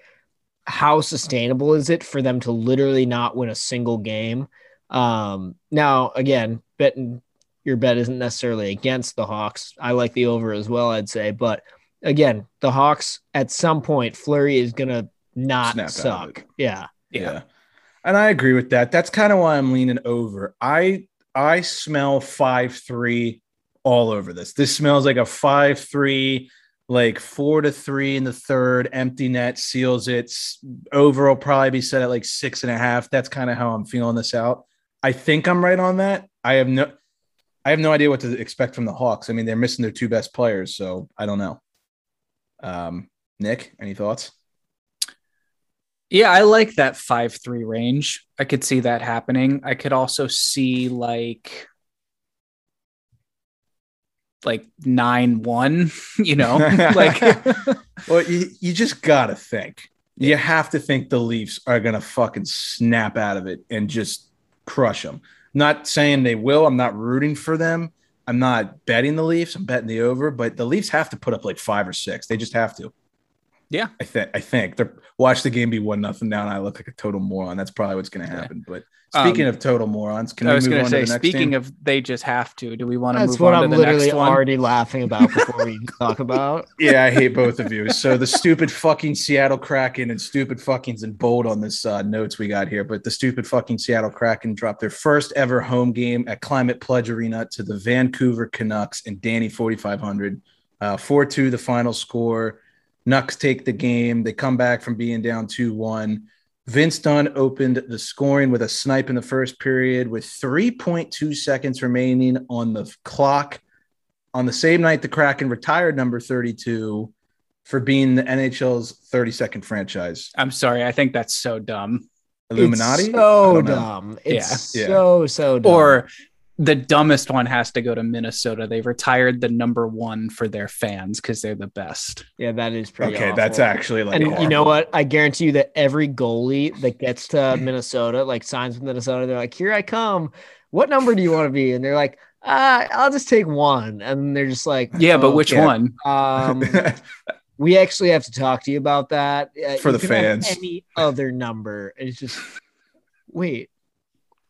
how sustainable is it for them to literally not win a single game? Um, now again, betting your bet isn't necessarily against the Hawks. I like the over as well, I'd say, but again, the Hawks at some point, Fleury is gonna not Snap suck. it. Yeah. Yeah. And I agree with that. That's kind of why I'm leaning over. I I smell five three all over this. This smells like a five three, like four to three in the third. Empty net seals it. Over will probably be set at like six and a half. That's kind of how I'm feeling this out. I think I'm right on that. I have no, I have no idea what to expect from the Hawks. I mean, they're missing their two best players, so I don't know. Um, Nick, any thoughts? Yeah, I like that 5 3 range. I could see that happening. I could also see like like 9 1, you know, like well, you, you just gotta think. You have to think the Leafs are gonna fucking snap out of it and just crush them. Not saying they will. I'm not rooting for them. I'm not betting the Leafs. I'm betting the over, but the Leafs have to put up like five or six. They just have to. Yeah, I think I think they're watch the game be one nothing down. I look like a total moron. That's probably what's going to happen. Yeah. But speaking um, of total morons, can I was going to say, speaking of they just have to. Do we want to? Move on? That's what I'm literally already laughing about before we talk about. Yeah, I hate both of you. So the stupid fucking Seattle Kraken and stupid fucking's in bold on this uh, notes we got here. But the stupid fucking Seattle Kraken dropped their first ever home game at Climate Pledge Arena to the Vancouver Canucks and Danny 4500. Uh, 4-2 the final score. Nucks take the game. They come back from being down 2 1. Vince Dunn opened the scoring with a snipe in the first period with 3.2 seconds remaining on the clock. On the same night, the Kraken retired number 32 for being the NHL's 32nd franchise. I'm sorry. I think that's so dumb. Illuminati? It's so dumb. It's yeah. so, so dumb. Or the dumbest one has to go to Minnesota. They've retired the number one for their fans because they're the best. Yeah, that is pretty. Okay, awful. that's actually like. And awful. you know what? I guarantee you that every goalie that gets to Minnesota, like signs with Minnesota, they're like, "Here I come. What number do you want to be?" And they're like, uh, "I'll just take one." And they're just like, "Yeah, but which one?" Um, we actually have to talk to you about that uh, for the fans. Any other number? It's just wait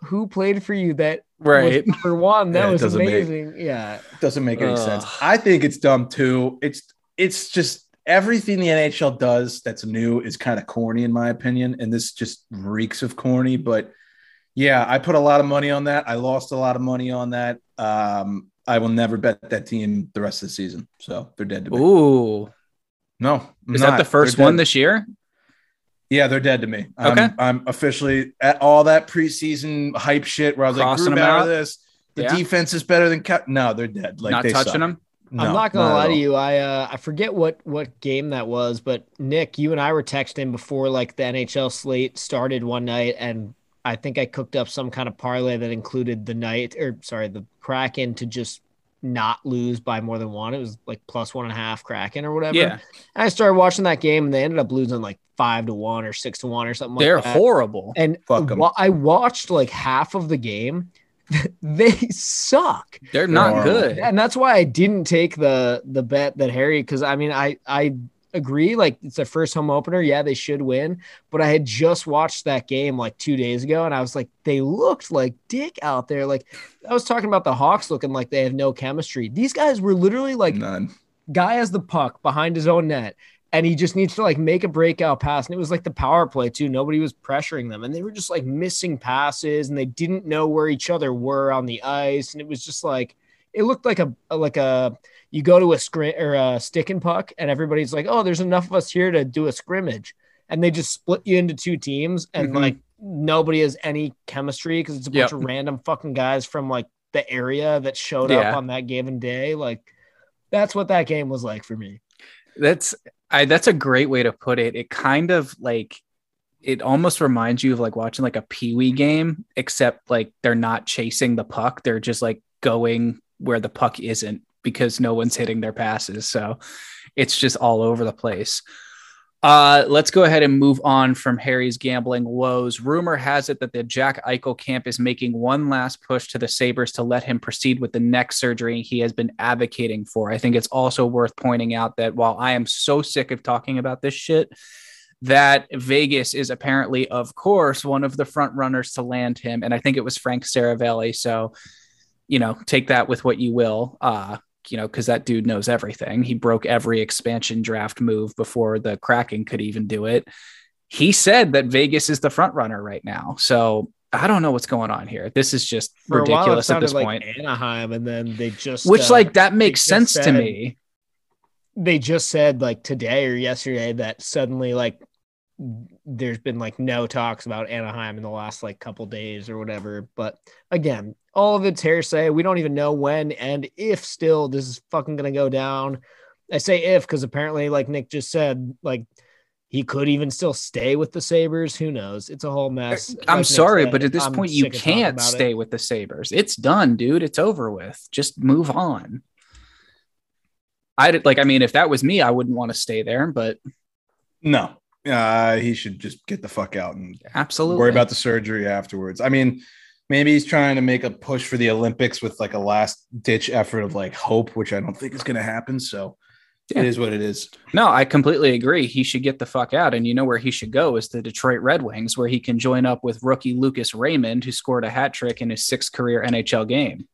who played for you that right. number one? That yeah, was amazing make, yeah. Doesn't make any Ugh. sense i think it's dumb too. It's it's just everything the nhl does that's new is kind of corny in my opinion and this just reeks of corny but yeah i put a lot of money on that. I lost a lot of money on that. Um i will never bet that team the rest of the season so they're dead to me. Ooh. No I'm is not. that the 1st one this year yeah, they're dead to me. Okay. I'm, I'm officially at all that preseason hype shit where I was Crossing like, out of this. The yeah. defense is better than cut. No, they're dead. Like not they touching suck. them. No, I'm not gonna not lie to you. I uh, I forget what what game that was, but Nick, you and I were texting before like the NHL slate started one night, and I think I cooked up some kind of parlay that included the night or sorry the Kraken to just not lose by more than one. It was like plus one and a half Kraken or whatever. Yeah. And I started watching that game and they ended up losing like five to one or six to one or something They're like that. horrible. And I watched like half of the game. they suck. They're not good. And that's why I didn't take the the bet that Harry because I mean I I agree. Like it's their first home opener. Yeah, they should win. But I had just watched that game like two days ago, and I was like, they looked like dick out there. Like I was talking about the Hawks looking like they have no chemistry. These guys were literally like none. Guy has the puck behind his own net. And he just needs to like make a breakout pass. And it was like the power play too. Nobody was pressuring them. And they were just like missing passes and they didn't know where each other were on the ice. And it was just like it looked like a like a you go to a scrim or a stick and puck, and everybody's like, "Oh, there's enough of us here to do a scrimmage," and they just split you into two teams, and mm-hmm. like nobody has any chemistry because it's a bunch yep. of random fucking guys from like the area that showed yeah. up on that given day. Like that's what that game was like for me. That's I that's a great way to put it. It kind of like it almost reminds you of like watching like a peewee game, except like they're not chasing the puck. They're just like going where the puck isn't because no one's hitting their passes. So it's just all over the place. Uh, let's go ahead and move on from Harry's gambling woes. Rumor has it that the Jack Eichel camp is making one last push to the Sabres to let him proceed with the neck surgery he has been advocating for. I think it's also worth pointing out that while I am so sick of talking about this shit, that Vegas is apparently, of course, one of the front runners to land him. And I think it was Frank Seravalli. So you know, take that with what you will. Uh, you know, because that dude knows everything. He broke every expansion draft move before the Kraken could even do it. he said that Vegas is the front runner right now. So I don't know what's going on here. This is just For ridiculous at this sounded point. Anaheim, and then they just Which uh, like that makes sense to me. they just said like today or yesterday that suddenly like there's been like no talks about Anaheim in the last like couple days or whatever. But again, all of it's hearsay. We don't even know when and if still this is fucking gonna go down. I say if because apparently, like Nick just said, like he could even still stay with the Sabres. Who knows? It's a whole mess. Uh, like I'm Nick sorry, said, but at this I'm point, you sick of talking can't about it. stay with the Sabres. It's done, dude. It's over with. Just move on. I did like, I mean, if that was me, I wouldn't want to stay there, but No, uh, he should just get the fuck out and absolutely worry about the surgery afterwards. I mean, maybe he's trying to make a push for the Olympics with like a last ditch effort of like hope, which I don't think is going to happen. So Yeah. it is what it is. No, I completely agree. He should get the fuck out. And you know where he should go is the Detroit Red Wings, where he can join up with rookie Lucas Raymond, who scored a hat trick in his sixth career NHL game.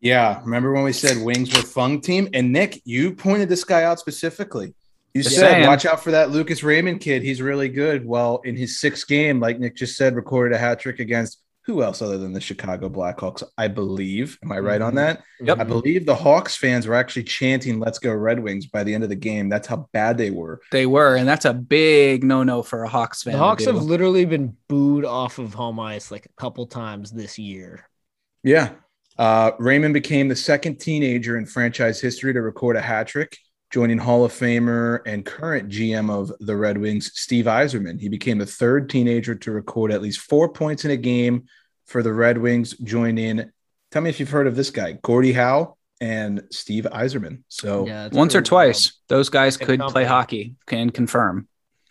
Yeah. Remember when we said Wings were fung team? And Nick, you pointed this guy out specifically. You Just said, saying. watch out for that Lucas Raymond kid. He's really good. Well, in his sixth game, like Nick just said, recorded a hat trick against who else other than the Chicago Blackhawks, I believe. Am I right on that? Yep. I believe the Hawks fans were actually chanting "Let's go Red Wings" by the end of the game. That's how bad they were. They were, and that's a big no no for a Hawks fan. The Hawks have literally been booed off of home ice like a couple times this year. Yeah. Uh, Raymond became the second teenager in franchise history to record a hat trick, joining Hall of Famer and current GM of the Red Wings, Steve Yzerman. He became the third teenager to record at least four points in a game for the Red Wings, joining. Tell me if you've heard of this guy, Gordie Howe and Steve Yzerman. So Yeah, once or pretty wild. twice. Those guys Good could company. play hockey. Can confirm.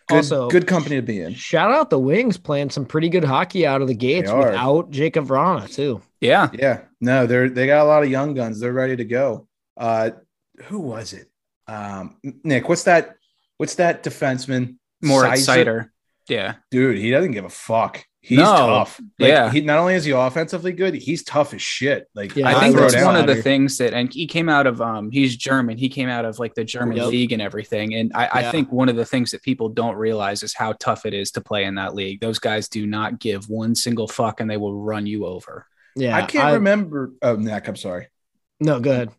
good, Also- good company to be in. Shout out the Wings playing some pretty good hockey out of the gates without Jakub Vrana too. Yeah, Yeah, no, they're they got a lot of young guns. They're ready to go. Uh, who was it? Um, Nick, what's that? What's that defenseman? more Sizer? exciter. Yeah, dude. He doesn't give a fuck. He's No. tough. Like, Yeah. he not only is he offensively good, he's tough as shit. Like Yeah, I think that's one of the Louder. things that, and he came out of, um, he's German. He came out of like the German Yep. league and everything. And I, I think one of the things that people don't realize is how tough it is to play in that league. Those guys do not give one single fuck, and they will run you over. Yeah, I can't remember. Oh, Nick, I'm sorry. No, go ahead.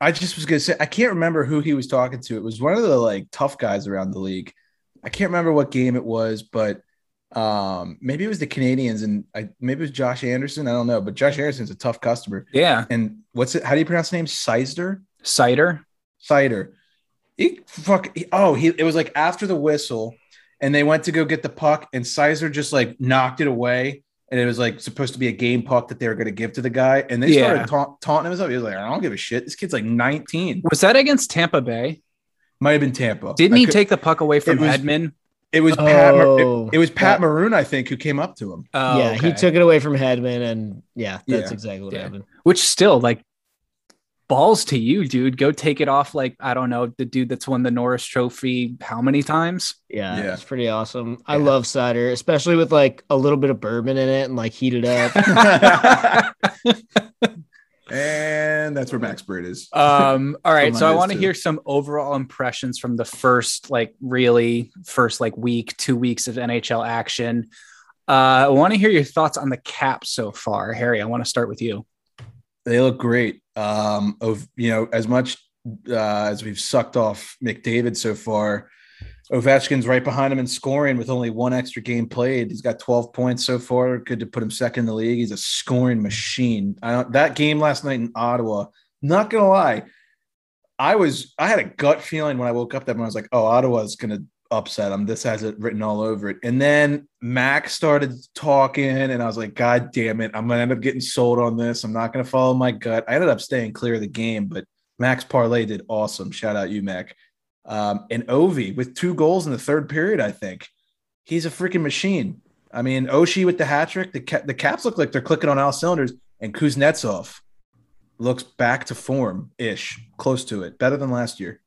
I just was gonna say I can't remember who he was talking to. It was one of the like tough guys around the league. I can't remember what game it was, but um maybe it was the Canadiens and I maybe it was Josh Anderson. I don't know, but Josh Anderson's a tough customer. Yeah, And what's it? How do you pronounce the name? Sizer? cider. Cider. He fuck. he- oh, he. It was like after the whistle, and they went to go get the puck, and Sizer just like knocked it away, and it was like supposed to be a game puck that they were going to give to the guy, and they Yeah. started taunt, taunting him. He was like, "I don't give a shit. This kid's like 19. Was that against Tampa Bay? Might have been Tampa. Didn't I he could- take the puck away from was- Edmund? It was Pat. Mar- Oh, it, it was Pat that- Maroon, I think, who came up to him. Oh, yeah, he took it away from Hedman, and yeah, that's Yeah. exactly what Yeah. happened. which still like balls to you, dude. Go take it off like I don't know the dude that's won the Norris Trophy how many times? Yeah, Yeah. it's pretty awesome. I love cider, especially with like a little bit of bourbon in it and like heated up. and that's where Max Bird is. Um, all right, so I want to hear some overall impressions from the first, like, really first, like, week, two weeks of NHL action. Uh, I want to hear your thoughts on the cap so far, Harry. I want to start with you. They look great. Um, of you know, as much uh, as we've sucked off McDavid so far, Ovechkin's right behind him in scoring with only one extra game played. He's got 12 points so far. Good to put him second in the league. He's a scoring machine. That game last night in Ottawa, not gonna lie, I was I had a gut feeling when I woke up that morning. I was like, oh, Ottawa's gonna upset him. This has it written all over it. And then Max started talking, and I was like, God damn it, I'm gonna end up getting sold on this. I'm not gonna follow my gut. I ended up staying clear of the game, but Max Parlay did awesome. Shout out you, Mac. Um, and Ovi with two goals in the third period, I think. He's a freaking machine. I mean, Oshie with the hat trick, the, ca- the Caps look like they're clicking on all cylinders, and Kuznetsov looks back to form ish, close to it, better than last year.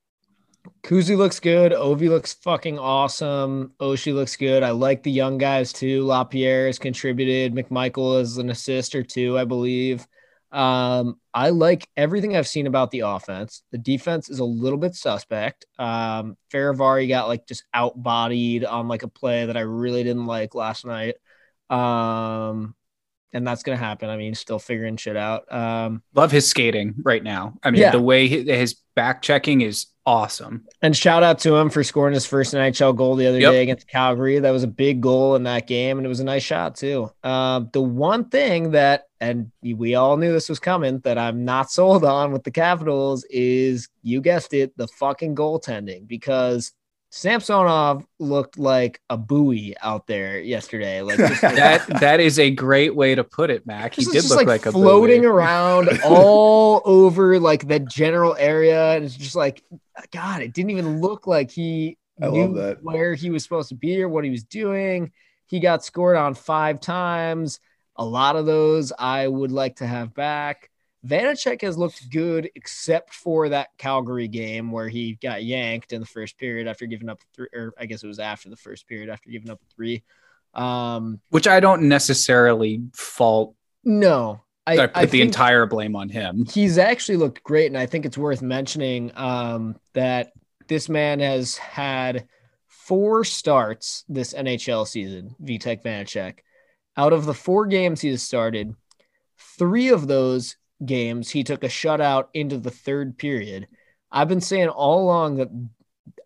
Kuzi looks good. Ovi looks fucking awesome. Oshie looks good. I like the young guys too. Lapierre has contributed. McMichael is an assist or two, I believe. Um, I like everything I've seen about the offense. The defense is a little bit suspect. Um, got like just outbodied on like a play that I really didn't like last night. Um, and that's gonna happen. I mean, still figuring shit out. Um, Love his skating right now. I mean, Yeah. the way his back checking is awesome. and shout out to him for scoring his first NHL goal the other Yep. day against Calgary. That was a big goal in that game, and it was a nice shot too. Um, the one thing that, and we all knew this was coming, that I'm not sold on with the Capitals is, you guessed it, the fucking goaltending because Samsonov looked like a buoy out there yesterday. Like just, That that is a great way to put it, Mac. He did just, look like, a floating buoy. around all over like the general area, and it's just like, God, it didn't even look like he I knew love that. where he was supposed to be or what he was doing. He got scored on five times. A lot of those I would like to have back. Vanecek has looked good, except for that Calgary game where he got yanked in the first period after giving up three, or I guess it was after the first period after giving up three. Um, which I don't necessarily fault. no, I, I, put I the entire blame on him. he's actually looked great, and I think it's worth mentioning um, that this man has had four starts this NHL season. Vitek Vanecek. Out of the four games he has started, three of those games he took a shutout into the third period. I've been saying all along that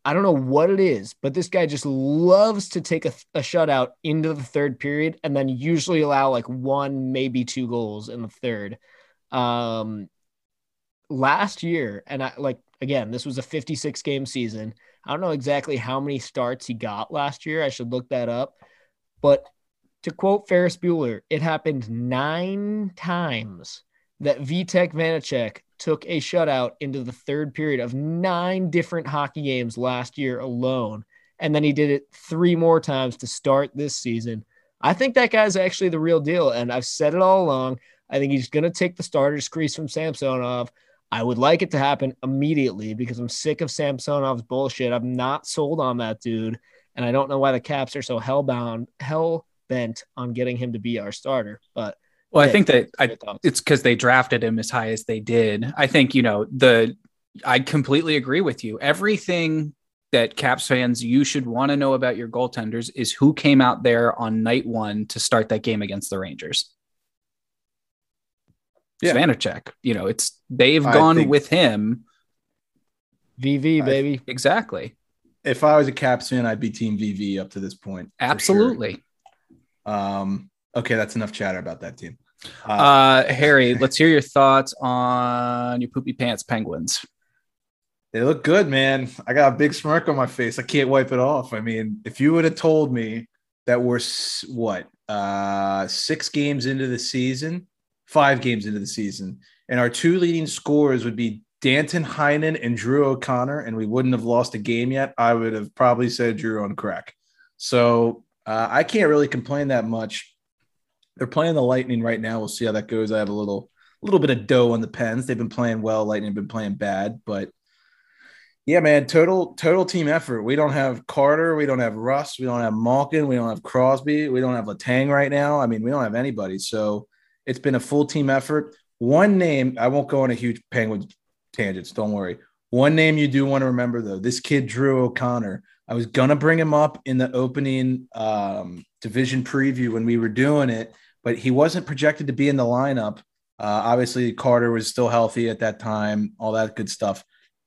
I don't know what it is, but this guy just loves to take a, a shutout into the third period and then usually allow like one, maybe two goals in the third. Um, last year, and I like again, this was a 56 game season. I don't know exactly how many starts he got last year. I should look that up. But to quote Ferris Bueller, it happened nine times that Vitek Vanecek took a shutout into the third period of nine different hockey games last year alone. And then he did it three more times to start this season. I think that guy's actually the real deal. And I've said it all along. I think he's going to take the starter's crease from Samsonov. I would like it to happen immediately because I'm sick of Samsonov's bullshit. I'm not sold on that dude. And I don't know why the Caps are so hellbound, hell bent on getting him to be our starter. But Well, I think that I, it's because they drafted him as high as they did. I think you know the. I completely agree with you. Everything that Caps fans you should want to know about your goaltenders is who came out there on night one to start that game against the Rangers. Yeah. Vanecek. You know, it's they've I gone with him VV, I- baby. exactly. If I was a Caps fan, I'd be Team VV up to this point. for sure. Absolutely. Um, okay, that's enough chatter about that team. Uh, Uh, Harry, let's hear your thoughts on your poopy pants Penguins. they look good, man. I got a big smirk on my face. I can't wipe it off. I mean, if you would have told me that we're what uh, six games into the season, five games into the season, and our two leading scorers would be Danton Heinen and Drew O'Connor, and we wouldn't have lost a game yet, I would have probably said Drew on crack. So uh, I can't really complain that much. They're playing the Lightning right now. We'll see how that goes. I have a little, little bit of dough on the Pens. They've been playing well. Lightning have been playing bad, but yeah, man, total total team effort. We don't have Carter, we don't have Russ, we don't have Malkin, we don't have Crosby, we don't have Letang right now. I mean, we don't have anybody. So it's been a full team effort. One name, I won't go on a huge Penguins tangents. Don't worry. One name you do want to remember though, this kid Drew O'Connor. I was gonna bring him up in the opening um, division preview when we were doing it, but he wasn't projected to be in the lineup. Uh, obviously, Carter was still healthy at that time. All that good stuff.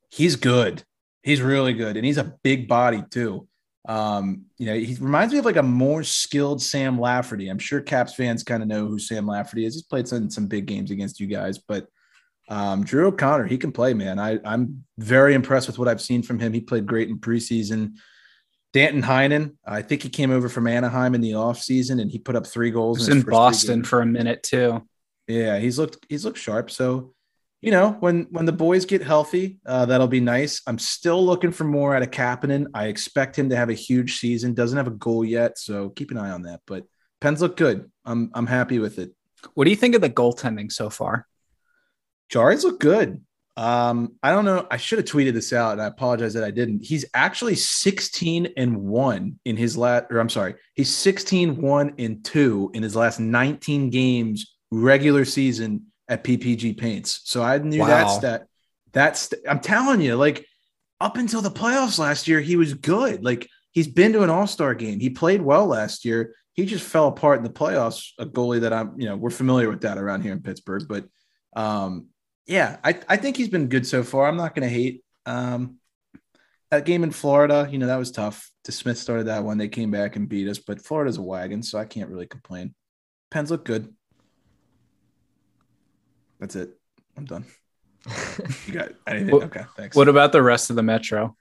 He's good. He's really good, and he's a big body too. Um, you know, he reminds me of like a more skilled Sam Lafferty. I'm sure Caps fans kind of know who Sam Lafferty is. He's played some some big games against you guys, but um, Drew O'Connor, he can play, man. I, I'm very impressed with what I've seen from him. He played great in preseason. Danton Heinen, I think he came over from Anaheim in the offseason and he put up three goals was his in Boston for a minute too. Yeah, he's looked he's looked sharp. So, you know, when when the boys get healthy, uh, that'll be nice. I'm still looking for more out of Kapanen. I expect him to have a huge season. Doesn't have a goal yet, so keep an eye on that. But Pens look good. I'm I'm happy with it. What do you think of the goaltending so far? Jars look good. Um, I don't know. I should have tweeted this out, and I apologize that I didn't. He's actually 16 and one in his last, or I'm sorry, he's 16 1 and two in his last 19 games regular season at PPG Paints. So I knew Wow. that stat. That's I'm telling you, like up until the playoffs last year, he was good. Like he's been to an All-Star game. He played well last year. He just fell apart in the playoffs. A goalie that I'm, you know, we're familiar with that around here in Pittsburgh. But um, yeah, I, I think he's been good so far. I'm not going to hate. Um, that game in Florida, you know, that was tough. DeSmith started that one. They came back and beat us, but Florida's a wagon, so I can't really complain. Pens look good. That's it. I'm done. You got anything? What- okay, thanks. What about the rest of the Metro?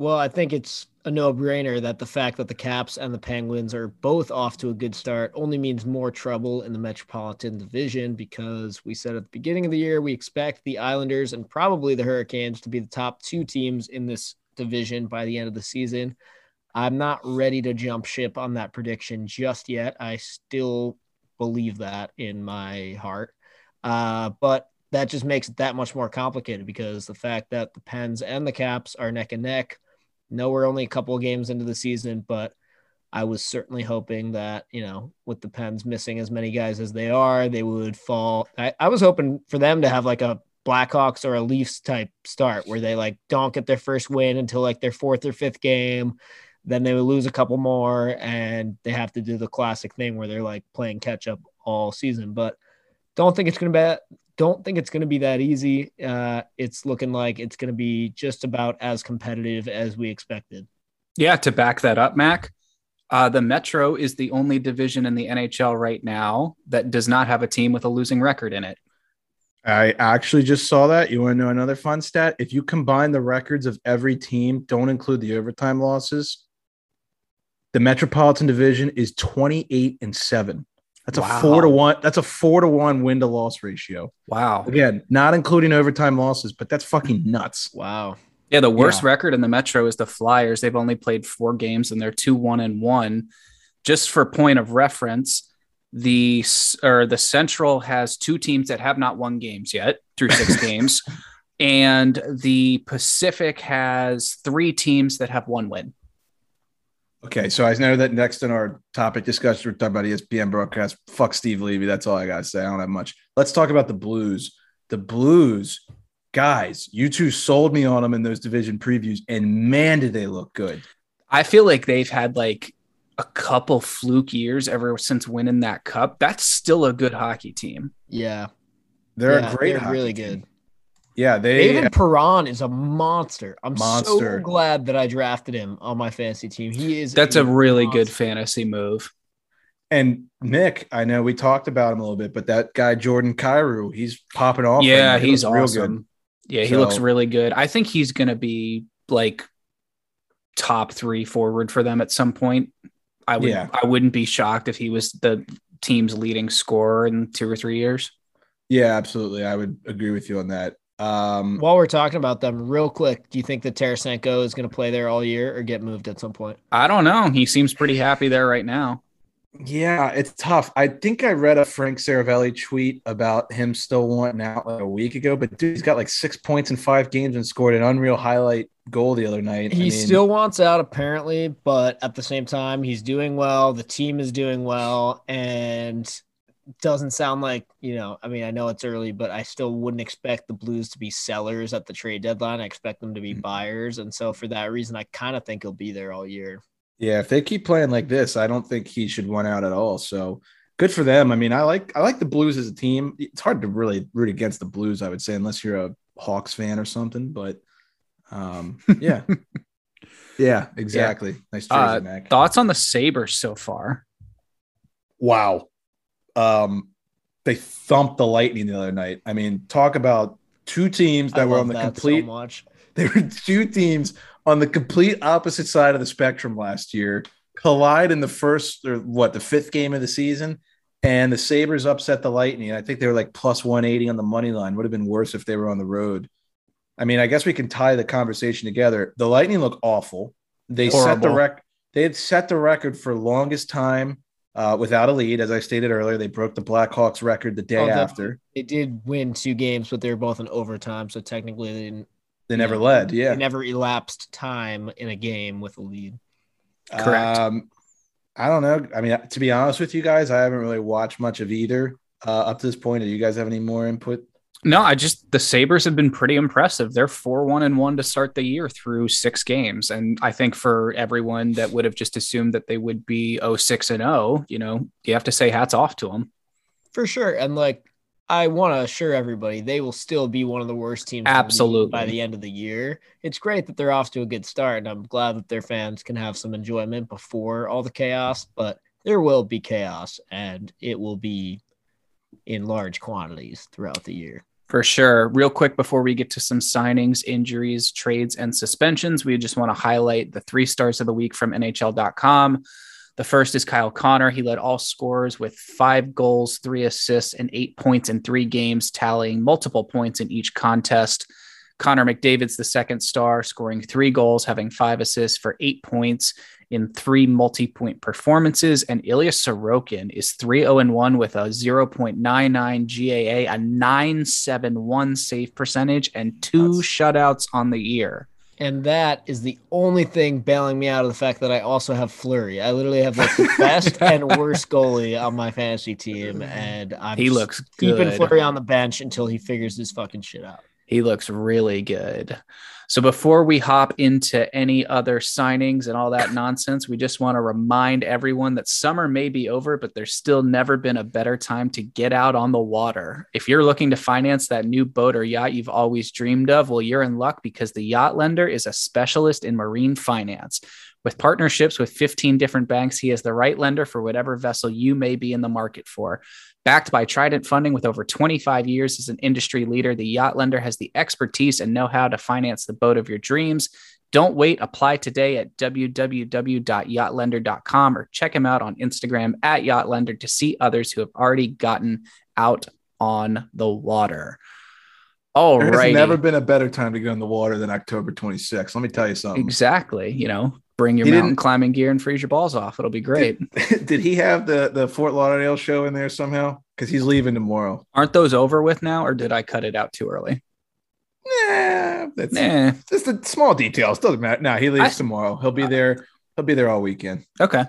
Well, I think it's a no-brainer that the fact that the Caps and the Penguins are both off to a good start only means more trouble in the Metropolitan Division because we said at the beginning of the year we expect the Islanders and probably the Hurricanes to be the top two teams in this division by the end of the season. I'm not ready to jump ship on that prediction just yet. I still believe that in my heart. Uh, but that just makes it that much more complicated because the fact that the Pens and the Caps are neck and neck. No, we're only a couple of games into the season, but I was certainly hoping that, you know, with the Pens missing as many guys as they are, they would fall. I, I was hoping for them to have like a Blackhawks or a Leafs type start where they like don't get their first win until like their fourth or fifth game. Then they would lose a couple more and they have to do the classic thing where they're like playing catch up all season. But don't think it's going to be don't think it's going to be that easy. Uh, it's looking like it's going to be just about as competitive as we expected. Yeah, to back that up, Mac, uh, the Metro is the only division in the NHL right now that does not have a team with a losing record in it. I actually just saw that. You want to know another fun stat? If you combine the records of every team, don't include the overtime losses, the Metropolitan Division is 28 and 7. That's a 4 to 1. That's a 4 to 1 win to loss ratio. Wow. Again, not including overtime losses, but that's fucking nuts. Wow. Yeah, the worst Yeah. record in the Metro is the Flyers. They've only played four games and they're two one and one. Just for point of reference, the or the Central has two teams that have not won games yet through six games, and the Pacific has three teams that have one win. Okay, so I know that next in our topic discussion, we're talking about ESPN broadcast. Fuck Steve Levy. That's all I got to say. I don't have much. Let's talk about the Blues. The Blues, guys, you two sold me on them in those division previews, and man, did they look good. I feel like they've had like a couple fluke years ever since winning that cup. That's still a good hockey team. Yeah. They're Yeah, a great, they're hockey really team. good. Yeah, they. David uh, Perron is a monster. I'm Monster. so glad that I drafted him on my fantasy team. He is That's a really good fantasy move. And Nick, I know we talked about him a little bit, but that guy Jordan Kyrou, he's popping off. yeah, now. He he's looks real awesome. Yeah, he So- looks really good. I think he's going to be like top three forward for them at some point. I would. Yeah. I wouldn't be shocked if he was the team's leading scorer in two or three years. Yeah, absolutely. I would agree with you on that. Um, While we're talking about them, real quick, do you think that Tarasenko is going to play there all year or get moved at some point? I don't know. He seems pretty happy there right now. Yeah, it's tough. I think I read a Frank Seravalli tweet about him still wanting out like a week ago, but dude, he's got like six points in five games and scored an unreal highlight goal the other night. He I mean, still wants out, apparently, but at the same time, he's doing well. The team is doing well, and doesn't sound like you know. I mean, I know it's early, but I still wouldn't expect the Blues to be sellers at the trade deadline. I expect them to be Mhm. buyers, and so for that reason, I kind of think he'll be there all year. yeah, if they keep playing like this, I don't think he should want out at all. So good for them. I mean, I like I like the Blues as a team. It's hard to really root against the Blues, I would say, unless you're a Hawks fan or something. But um, yeah, yeah, exactly. Nice jersey, Uh, Mac. Thoughts on the Sabres so far? wow. Um, they thumped the Lightning the other night. I mean, talk about two teams that I were on the complete. so. They were two teams on the complete opposite side of the spectrum last year. Collide in the first or what the fifth game of the season, and the Sabres upset the Lightning. I think they were like plus one eighty on the money line. Would have been worse if they were on the road. I mean, I guess we can tie the conversation together. The Lightning look awful. They set the Horrible. rec. They had set the record for longest time uh, without a lead. As I stated earlier, they broke the Blackhawks record the day Oh, after. They did win two games, but they were both in overtime, so technically they didn't. They never Yeah. led. Yeah, They never elapsed time in a game with a lead. Correct. Um, I don't know. I mean, to be honest with you guys, I haven't really watched much of either. uh, up to this point? Do you guys have any more input? No, I just the Sabres have been pretty impressive. They're four one and one to start the year through six games. And I think for everyone that would have just assumed that they would be 06 and 0, you know, you have to say hats off to them. For sure. And like I want to assure everybody they will still be one of the worst teams absolutely by the end of the year. It's great that they're off to a good start, and I'm glad that their fans can have some enjoyment before all the chaos. But there will be chaos, and it will be in large quantities throughout the year. For sure. Real quick before we get to some signings, injuries, trades, and suspensions, we just want to highlight the three stars of the week from NHL.com. The first is Kyle Connor. He led all scorers with five goals, three assists, and eight points in three games, tallying multiple points in each contest. Connor McDavid's the second star, scoring three goals, having five assists for eight points in three multi point performances. And Ilya Sorokin is 3 0 1 with a 0.99 GAA, a 971 save percentage, and two That's... shutouts on the year. And that is the only thing bailing me out of the fact that I also have Fleury. I literally have like the best and worst goalie on my fantasy team, and I'm he looks keeping Fleury on the bench until he figures this fucking shit out. He looks really good. So before we hop into any other signings and all that nonsense, we just want to remind everyone that summer may be over, but there's still never been a better time to get out on the water. If you're looking to finance that new boat or yacht you've always dreamed of, well, you're in luck because the Yacht Lender is a specialist in marine finance. With partnerships with 15 different banks, he is the right lender for whatever vessel you may be in the market for. Backed by Trident Funding with over 25 years as an industry leader, the Yacht Lender has the expertise and know how to finance the boat of your dreams. Don't wait. Apply today at www.yachtlender.com or check him out on Instagram at yachtlender to see others who have already gotten out on the water. All right. There's never been a better time to get in the water than October 26th. Let me tell you something. Exactly. You know, bring your he mountain climbing gear and freeze your balls off. It'll be great. Did, did he have the the Fort Lauderdale show in there somehow? Because he's leaving tomorrow. Aren't those over with now, or did I cut it out too early? Nah, that's nah. just the small details. Doesn't matter. No, nah, he leaves I, tomorrow. He'll be there. He'll be there all weekend. Okay.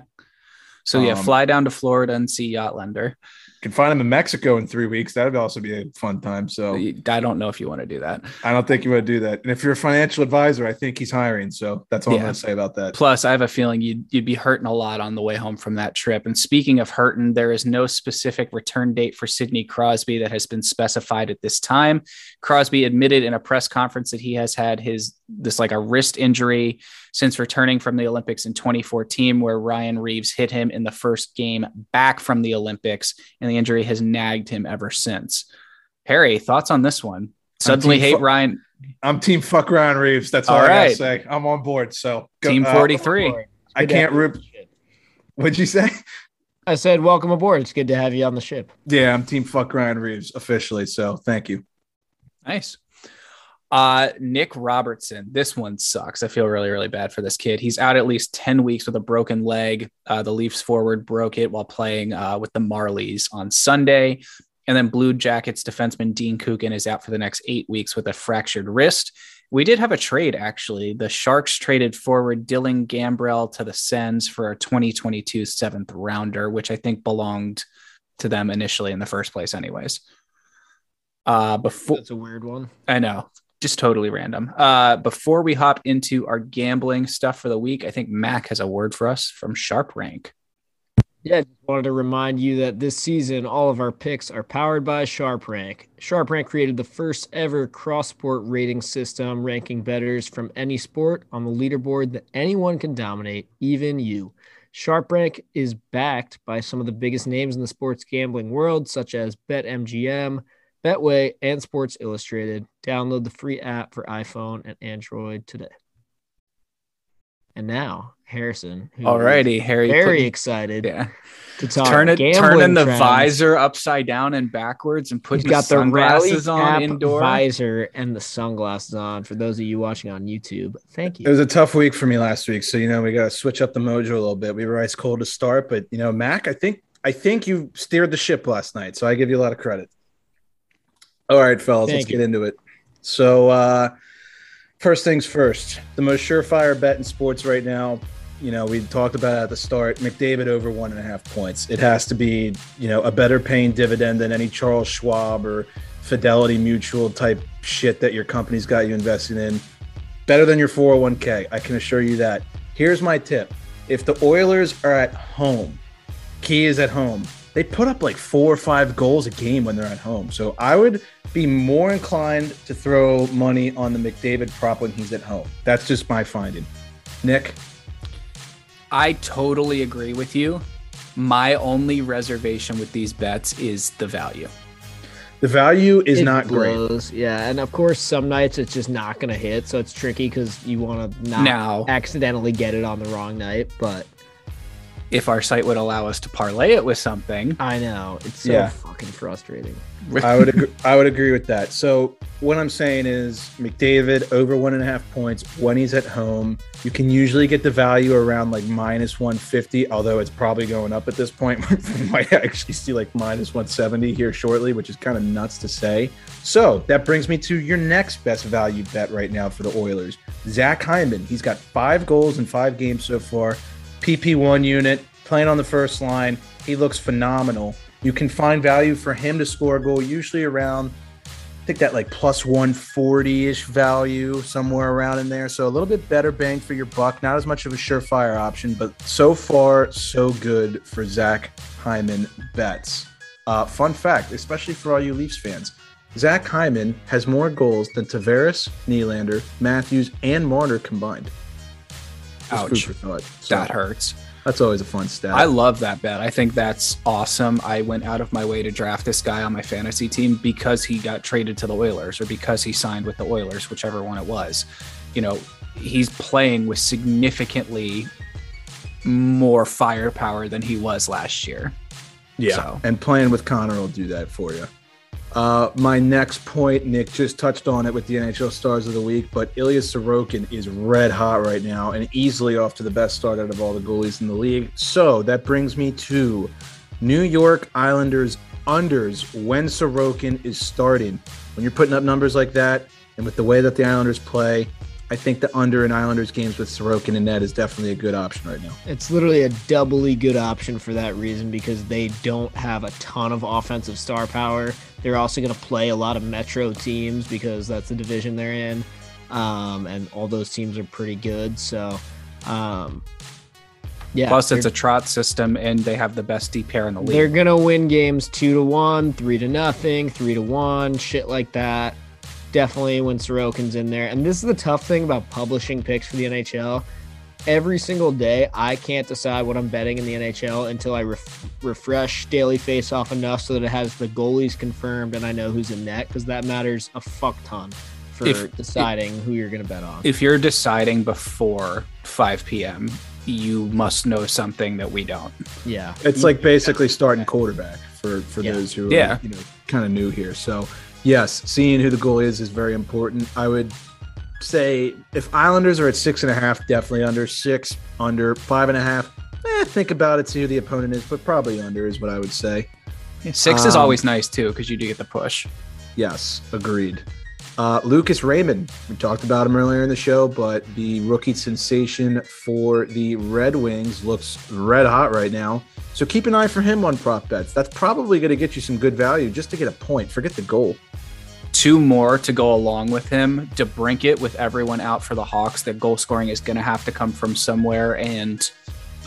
So yeah, um, fly down to Florida and see Yacht Lender can find him in Mexico in three weeks. That'd also be a fun time. So I don't know if you want to do that. I don't think you want to do that. And if you're a financial advisor, I think he's hiring. So that's all yeah. I'm going to say about that. Plus, I have a feeling you'd you'd be hurting a lot on the way home from that trip. And speaking of hurting, there is no specific return date for Sidney Crosby that has been specified at this time. Crosby admitted in a press conference that he has had his this like a wrist injury since returning from the Olympics in 2014, where Ryan Reaves hit him in the first game back from the Olympics, and the injury has nagged him ever since. Harry, thoughts on this one? Suddenly hate fu- Ryan. I'm team fuck Ryan Reaves. That's all, all I say. I'm on board. So go, team uh, 43. Uh, I can't root. What'd you say? I said, welcome aboard. It's good to have you on the ship. Yeah, I'm team fuck Ryan Reaves officially. So thank you. Nice. Uh, Nick Robertson. This one sucks. I feel really, really bad for this kid. He's out at least 10 weeks with a broken leg. Uh, the Leafs forward broke it while playing uh, with the Marlies on Sunday. And then Blue Jackets defenseman Dean Kukan is out for the next eight weeks with a fractured wrist. We did have a trade, actually. The Sharks traded forward Dylan Gambrell to the Sens for a 2022 seventh rounder, which I think belonged to them initially in the first place, anyways. Uh, before that's a weird one. I know just totally random. Uh, before we hop into our gambling stuff for the week, I think Mac has a word for us from Sharp Rank. Yeah, just wanted to remind you that this season, all of our picks are powered by Sharp Rank. Sharp Rank created the first ever cross sport rating system, ranking bettors from any sport on the leaderboard that anyone can dominate, even you. Sharp Rank is backed by some of the biggest names in the sports gambling world, such as BetMGM, Betway, and Sports Illustrated. Download the free app for iPhone and Android today. And now, Harrison. Alrighty, Harry. Very put, excited. Yeah. To talk turn it, turning the trends. visor upside down and backwards and put got the sunglasses on indoor. Visor and the sunglasses on. For those of you watching on YouTube, thank you. It was a tough week for me last week, so you know we got to switch up the mojo a little bit. We were ice cold to start, but you know, Mac, I think I think you steered the ship last night, so I give you a lot of credit. All right, fellas, Thank let's you. get into it. So, uh, first things first, the most surefire bet in sports right now You know, we talked about it at the start. McDavid over one and a half points. It has to be, you know, a better paying dividend than any Charles Schwab or Fidelity Mutual type shit that your company's got you investing in. Better than your 401k. I can assure you that. Here's my tip if the Oilers are at home, key is at home, they put up like four or five goals a game when they're at home. So I would be more inclined to throw money on the McDavid prop when he's at home. That's just my finding. Nick? I totally agree with you. My only reservation with these bets is the value. The value is It not great. Yeah, and of course, some nights it's just not going to hit, so it's tricky because you want to not Now, accidentally get it on the wrong night. But if our site would allow us to parlay it with something, I know it's so Yeah. fucking frustrating. I would agree, I would agree with that. So what I'm saying is McDavid over one and a half points when he's at home. You can usually get the value around like minus 150, although it's probably going up at this point. we might actually see like minus 170 here shortly, which is kind of nuts to say. So that brings me to your next best value bet right now for the Oilers. Zach Hyman. He's got five goals in five games so far. PP1 unit, playing on the first line. He looks phenomenal. You can find value for him to score a goal, usually around, I think that like plus 140 ish value, somewhere around in there. So a little bit better bang for your buck. Not as much of a surefire option, but so far, so good for Zach Hyman bets. Uh, fun fact, especially for all you Leafs fans Zach Hyman has more goals than Tavares, Nylander, Matthews, and Marner combined. Ouch. thought. So that hurts. That's always a fun stat. I love that bet. I think that's awesome. I went out of my way to draft this guy on my fantasy team because he got traded to the Oilers or because he signed with the Oilers, whichever one it was. You know, he's playing with significantly more firepower than he was last year. Yeah, So- and playing with Connor will do that for you. Uh, my next point, Nick just touched on it with the NHL Stars of the Week, but Ilya Sorokin is red hot right now and easily off to the best start out of all the goalies in the league. So that brings me to New York Islanders unders when Sorokin is starting. When you're putting up numbers like that, and with the way that the Islanders play, I think the under in Islanders games with Sorokin and Ned is definitely a good option right now. It's literally a doubly good option for that reason because they don't have a ton of offensive star power. They're also going to play a lot of Metro teams because that's the division they're in, um, and all those teams are pretty good. So, um, yeah. Plus, it's a trot system, and they have the best deep pair in the league. They're gonna win games two to one, three to nothing, three to one, shit like that. Definitely when Sorokin's in there. And this is the tough thing about publishing picks for the NHL. Every single day, I can't decide what I'm betting in the NHL until I ref- refresh Daily Face Off enough so that it has the goalies confirmed and I know who's in net because that matters a fuck ton for If- deciding who you're gonna bet on. If you're deciding before 5 p.m., you must know something that we don't. yeah, It's like basically starting quarterback for for Yeah. those who Yeah. are you know kind of new here. So yes, seeing who the goal is is very important. I would say if Islanders are at six and a half, definitely under six, under five and a half. Eh, think about it, see who the opponent is, but probably under is what I would say. Six is Um, always nice too because you do get the push. Yes, agreed. Uh, Lucas Raymond, we talked about him earlier in the show, but the rookie sensation for the Red Wings looks red hot right now. So keep an eye for him on prop bets. That's probably going to get you some good value just to get a point. Forget the goal. Two more to go along with him. DeBrincat with everyone out for the Hawks. Their goal scoring is going to have to come from somewhere, and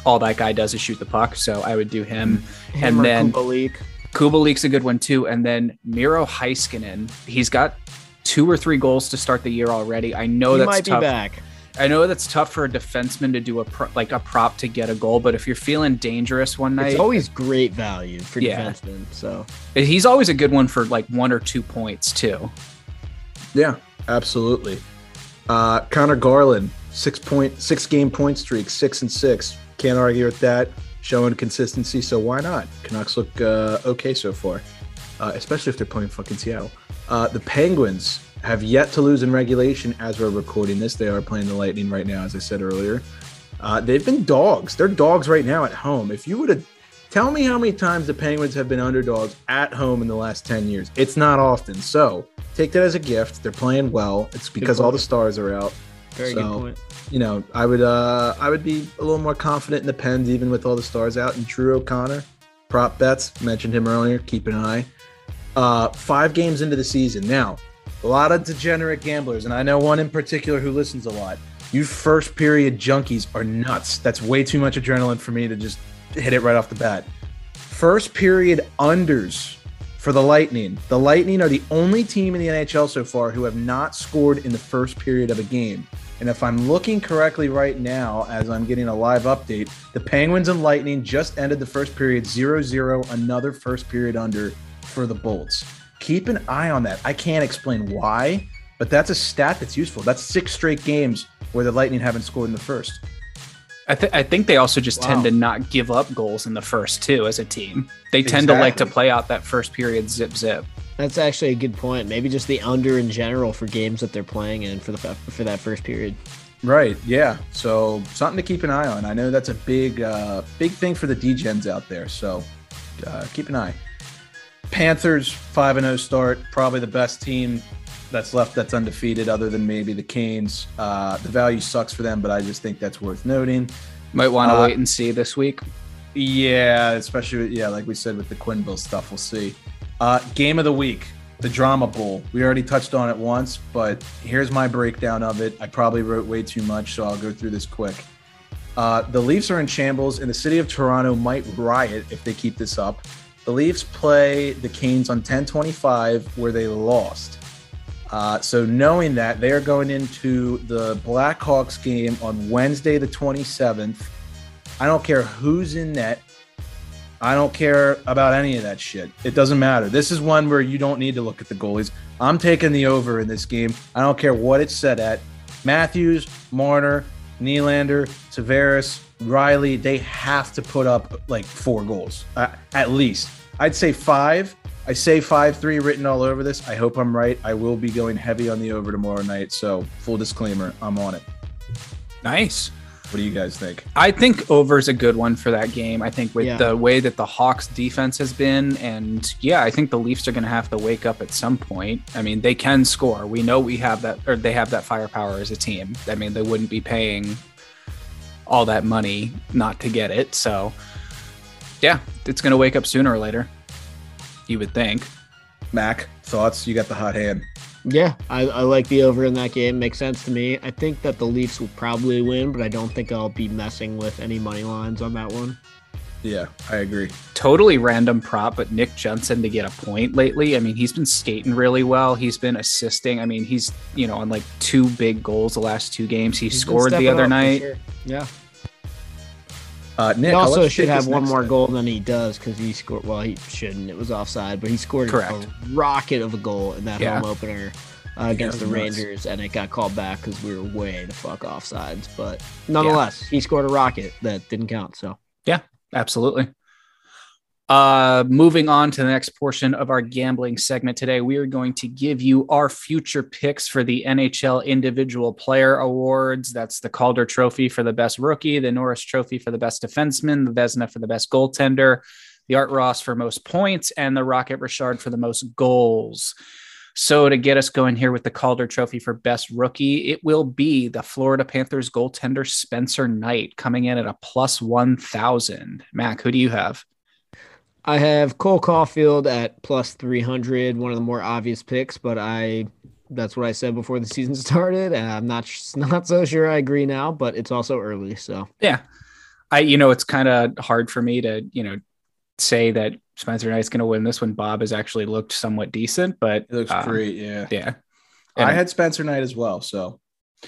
all that guy does is shoot the puck. So I would do him. Him and then Kubalik. Kubalik's a good one too. And then Miro Heiskanen. He's got two or three goals to start the year already. I know he that's might tough. be back. I know that's tough for a defenseman to do a pro- like a prop to get a goal, but if you're feeling dangerous one night, It's always great value for Yeah. defensemen. So he's always a good one for like one or two points too. Yeah, absolutely. Uh, Conor Garland, six point six game point streak, six and six. Can't argue with that. Showing consistency, so why not? Canucks look uh, okay so far, uh, especially if they're playing fucking Seattle. Uh, the Penguins have yet to lose in regulation as we're recording this. They are playing the Lightning right now, as I said earlier. Uh, they've been dogs. They're dogs right now at home. If you would have tell me how many times the Penguins have been underdogs at home in the last 10 years, it's not often. So take that as a gift. They're playing well. It's because all the stars are out. Very So- good point. you know, I would uh I would be a little more confident in the Pens even with all the stars out. And Drew O'Connor, prop bets, mentioned him earlier. Keep an eye. Uh, five games into the season now. A lot of degenerate gamblers, and I know one in particular who listens a lot. You first period junkies are nuts. That's way too much adrenaline for me to just hit it right off the bat. First period unders for the Lightning. The Lightning are the only team in the NHL so far who have not scored in the first period of a game. And if I'm looking correctly right now, as I'm getting a live update, the Penguins and Lightning just ended the first period 0 0, another first period under for the Bolts. Keep an eye on that. I can't explain why, but that's a stat that's useful. That's six straight games where the Lightning haven't scored in the first. I, th- I think they also just tend to not give up goals in the first too as a team. They tend to like to play out that first period zip zip. That's actually a good point. Maybe just the under in general for games that they're playing in for the for that first period. Right. Yeah. So something to keep an eye on. I know that's a big, uh, big thing for the DGens out there. So uh, keep an eye. Panthers five and zero start. Probably the best team that's left that's undefeated, other than maybe the Canes. Uh, the value sucks for them, but I just think that's worth noting. Might want to Uh, wait and see this week. Yeah, especially yeah, like we said with the Quenneville stuff, we'll see. Uh, game of the week, the Drama Bowl. We already touched on it once, but here's my breakdown of it. I probably wrote way too much, so I'll go through this quick. Uh, the Leafs are in shambles, and the city of Toronto might riot if they keep this up. The Leafs play the Canes on 1025, where they lost. Uh, so knowing that, they are going into the Blackhawks game on Wednesday, the 27th. I don't care who's in net. I don't care about any of that shit. It doesn't matter. This is one where you don't need to look at the goalies. I'm taking the over in this game. I don't care what it's set at. Matthews, Marner, Nylander, Tavares, Rielly, they have to put up like four goals uh, at least. I'd say five. I say five three written all over this. I hope I'm right. I will be going heavy on the over tomorrow night. So full disclaimer, I'm on it. Nice. What do you guys think? I think over's a good one for that game. I think with Yeah. the way that the Hawks defense has been, and yeah, I think the Leafs are going to have to wake up at some point. I mean, they can score. We know we have that, or they have that firepower as a team. I mean, they wouldn't be paying all that money not to get it. So, yeah, it's going to wake up sooner or later. You would think. Mac, thoughts? You got the hot hand. Yeah, I, I like the over in that game. Makes sense to me. I think that the Leafs will probably win, but I don't think I'll be messing with any money lines on that one. Yeah, I agree. totally random prop, but Nick Jensen to get a point lately. I mean, he's been skating really well. He's been assisting. I mean, he's you know on like two big goals the last two games. He He's scored the other night. sure. Yeah. Uh, Nick, He also should have one more then. goal than he does because he scored. Well, he shouldn't. It was offside, but he scored Correct. a rocket of a goal in that Yeah. home opener uh, against Yeah, the it was nuts. Rangers, and it got called back because we were way the fuck offsides. But nonetheless, he scored a rocket that didn't count. So Absolutely. Uh, moving on to the next portion of our gambling segment today, we are going to give you our future picks for the NHL Individual Player Awards. That's the Calder Trophy for the best rookie, the Norris Trophy for the best defenseman, the Vezina for the best goaltender, the Art Ross for most points, and the Rocket Richard for the most goals. So, to get us going here with the Calder Trophy for Best Rookie, it will be the Florida Panthers goaltender Spencer Knight coming in at a plus 1,000. Mac, who do you have? I have Cole Caufield at 300, one of the more obvious picks, but I. That's what I said before the season started. and I'm not not so sure I agree now, but it's also early, so Yeah. I, you know, it's kind of hard for me to, you know, say that Spencer Knight's going to win this when Bob has actually looked somewhat decent, but It looks um, great. Yeah. Yeah. I had Spencer Knight as well, so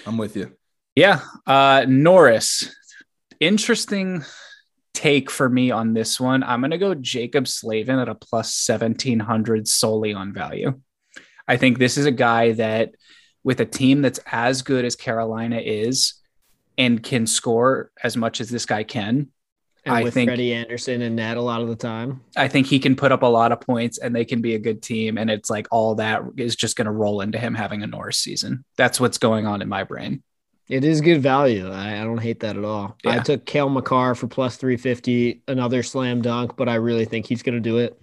I'm with you. Yeah. Uh, Norris, interesting take for me on this one. I'm going to go Jaccob Slavin at a plus 1700 solely on value. I think this is a guy that, with a team that's as good as Carolina is and can score as much as this guy can, and I with think- Freddie Andersen and Nat a lot of the time. I think he can put up a lot of points and they can be a good team. And it's like all that is just going to roll into him having a Norris season. That's what's going on in my brain. It is good value. I, I don't hate that at all. I took Cale Makar for plus 350, another slam dunk, but I really think he's going to do it.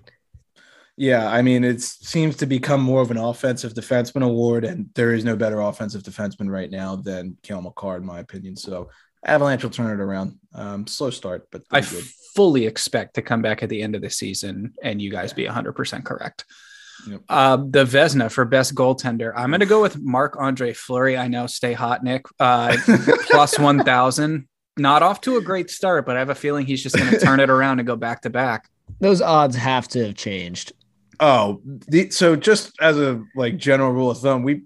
Yeah, I mean, it seems to become more of an offensive defenseman award, and there is no better offensive defenseman right now than Cale Makar, in my opinion. So Avalanche will turn it around. Um, slow start, but I fully expect to come back at the end of the season and you guys yeah. be 100% correct. Yep. Uh, the Vezina for best goaltender. I'm going to go with Marc Andre Fleury. I know, stay hot, Nick. Uh, plus 1,000. Not off to a great start, but I have a feeling he's just going to turn it around and go back to back. Those odds have to have changed. Oh, the, so just as a like general rule of thumb, we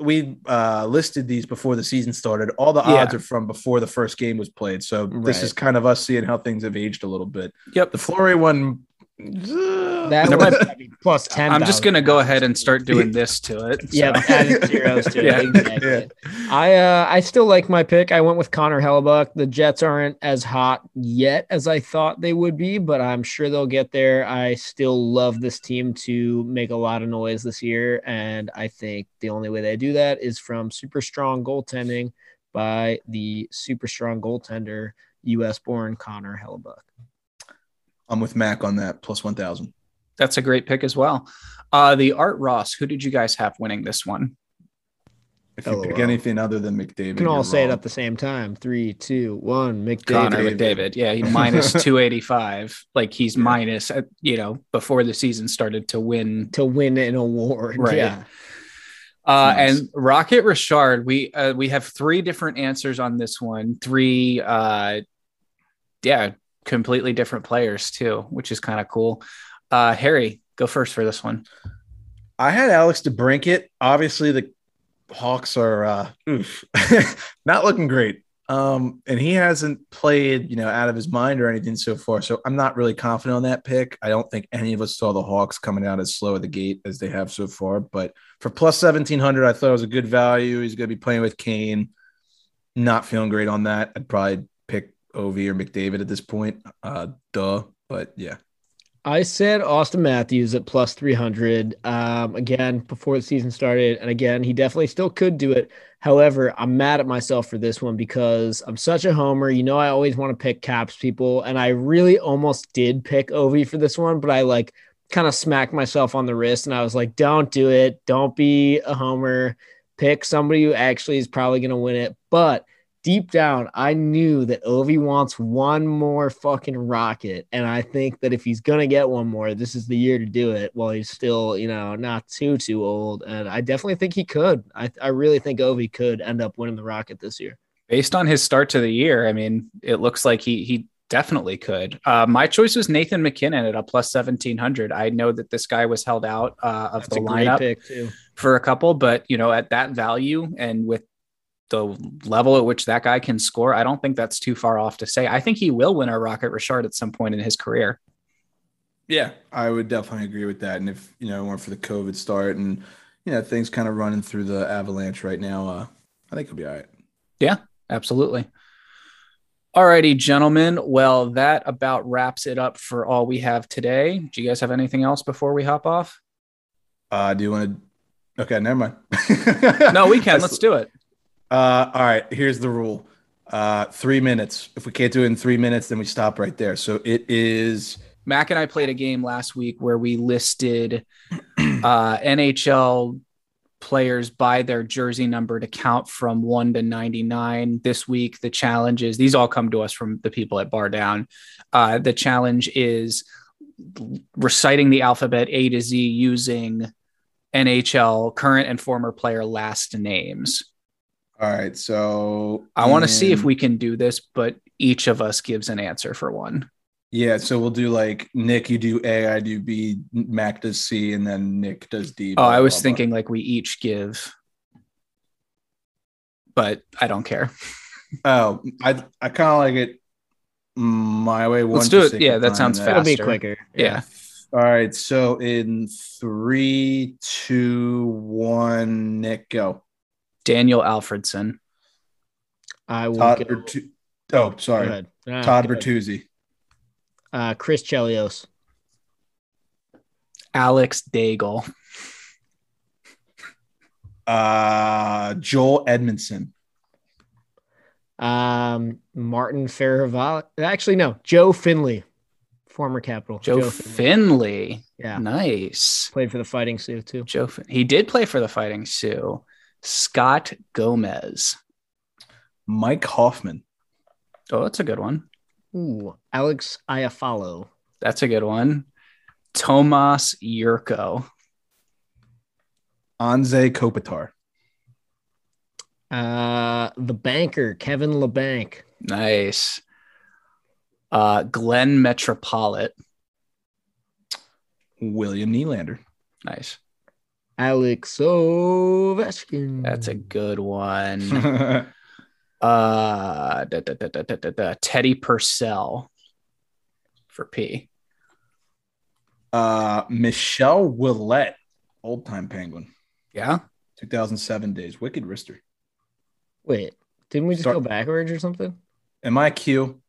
we uh, listed these before the season started. All the odds yeah. are from before the first game was played. So right. this is kind of us seeing how things have aged a little bit. Yep. The Fleury one that might be plus 10. I'm just going to go ahead and start doing this to it. So. Yeah, adding zeros to yeah. it. Exactly. Yeah. I uh, I still like my pick. I went with Connor Hellebuyck. The Jets aren't as hot yet as I thought they would be, but I'm sure they'll get there. I still love this team to make a lot of noise this year, and I think the only way they do that is from super strong goaltending by the super strong goaltender, U.S. born Connor Hellebuyck. I'm with Mac on that plus 1000. That's a great pick as well. Uh, the Art Ross, who did you guys have winning this one? If you oh, pick anything other than McDavid, you can all say wrong. it at the same time. Three, two, one. McDavid. Connor McDavid. Yeah, he minus two eighty five. Like he's yeah. minus. Uh, you know, before the season started to win to win an award. Right. Yeah. Uh, nice. And Rocket Richard, we uh, we have three different answers on this one. Three, uh, yeah, completely different players too, which is kind of cool. Uh, Harry, go first for this one. I had Alex DeBrincat. Obviously, the Hawks are uh, not looking great. Um, and he hasn't played, you know, out of his mind or anything so far. So I'm not really confident on that pick. I don't think any of us saw the Hawks coming out as slow at the gate as they have so far. But for plus 1700, I thought it was a good value. He's going to be playing with Kane. Not feeling great on that. I'd probably Ov or McDavid at this point. Uh, duh. But yeah. I said Auston Matthews at plus 300 um, again before the season started. And again, he definitely still could do it. However, I'm mad at myself for this one because I'm such a homer. You know, I always want to pick caps people. And I really almost did pick Ovi for this one, but I like kind of smacked myself on the wrist and I was like, don't do it. Don't be a homer. Pick somebody who actually is probably going to win it. But deep down, I knew that Ovi wants one more fucking rocket. And I think that if he's going to get one more, this is the year to do it while he's still, you know, not too, too old. And I definitely think he could. I, I really think Ovi could end up winning the rocket this year. Based on his start to the year, I mean, it looks like he, he, definitely could. Uh, my choice was Nathan MacKinnon at a plus 1700. I know that this guy was held out uh, of That's the lineup for a couple, but you know, at that value and with the level at which that guy can score, I don't think that's too far off to say. I think he will win a Rocket Richard at some point in his career. Yeah, I would definitely agree with that. And if you know, it weren't for the COVID start and you know things kind of running through the avalanche right now, uh, I think he'll be all right. Yeah, absolutely. All righty, gentlemen. Well, that about wraps it up for all we have today. Do you guys have anything else before we hop off? Uh, do you want to? Okay, never mind. no, we can. Let's do it. Uh, all right, here's the rule. Uh, three minutes. If we can't do it in three minutes, then we stop right there. So it is. Mac and I played a game last week where we listed uh, NHL players by their jersey number to count from one to 99. This week, the challenge is these all come to us from the people at Bar Down. Uh, the challenge is reciting the alphabet A to Z using NHL current and former player last names. All right. So I want to see if we can do this, but each of us gives an answer for one. Yeah. So we'll do like Nick, you do A, I do B, Mac does C, and then Nick does D. Oh, blah, oh, I was blah, thinking blah. like we each give, but I don't care. oh, I I kind of like it my way. Let's do it. Yeah, that sounds faster. It'll be quicker. Yeah. yeah. All right. So in three, two, one, Nick, go. Daniel Alfredsson. I will. Todd Bertu- oh, sorry. Ah, Todd Bertuzzi. Uh, Chris Chelios. Alex Daigle. Uh, Joel Edmondson. Um, Martin Farival. Actually, no, Joe Finley former Capital. Joe, Finley. Yeah. Nice. Played for the Fighting Sioux too. Joe. Fin- he did play for the Fighting Sioux. Scott Gomez. Mike Hoffman. Oh, that's a good one. Ooh, Alex Iafallo. That's a good one. Tomas Jurco. Anze Kopitar. Uh, the banker, Kevin Labanc. Nice. Uh, Glenn Metropolit. William Nylander. Nice. Alex Ovechkin. That's a good one. Uh, da, da, da. Teddy Purcell for P. uh, Michel Ouellet, old time penguin. Yeah. 2007 days. Wicked wrister. Wait, didn't we just Start- go backwards or something? Am I Q?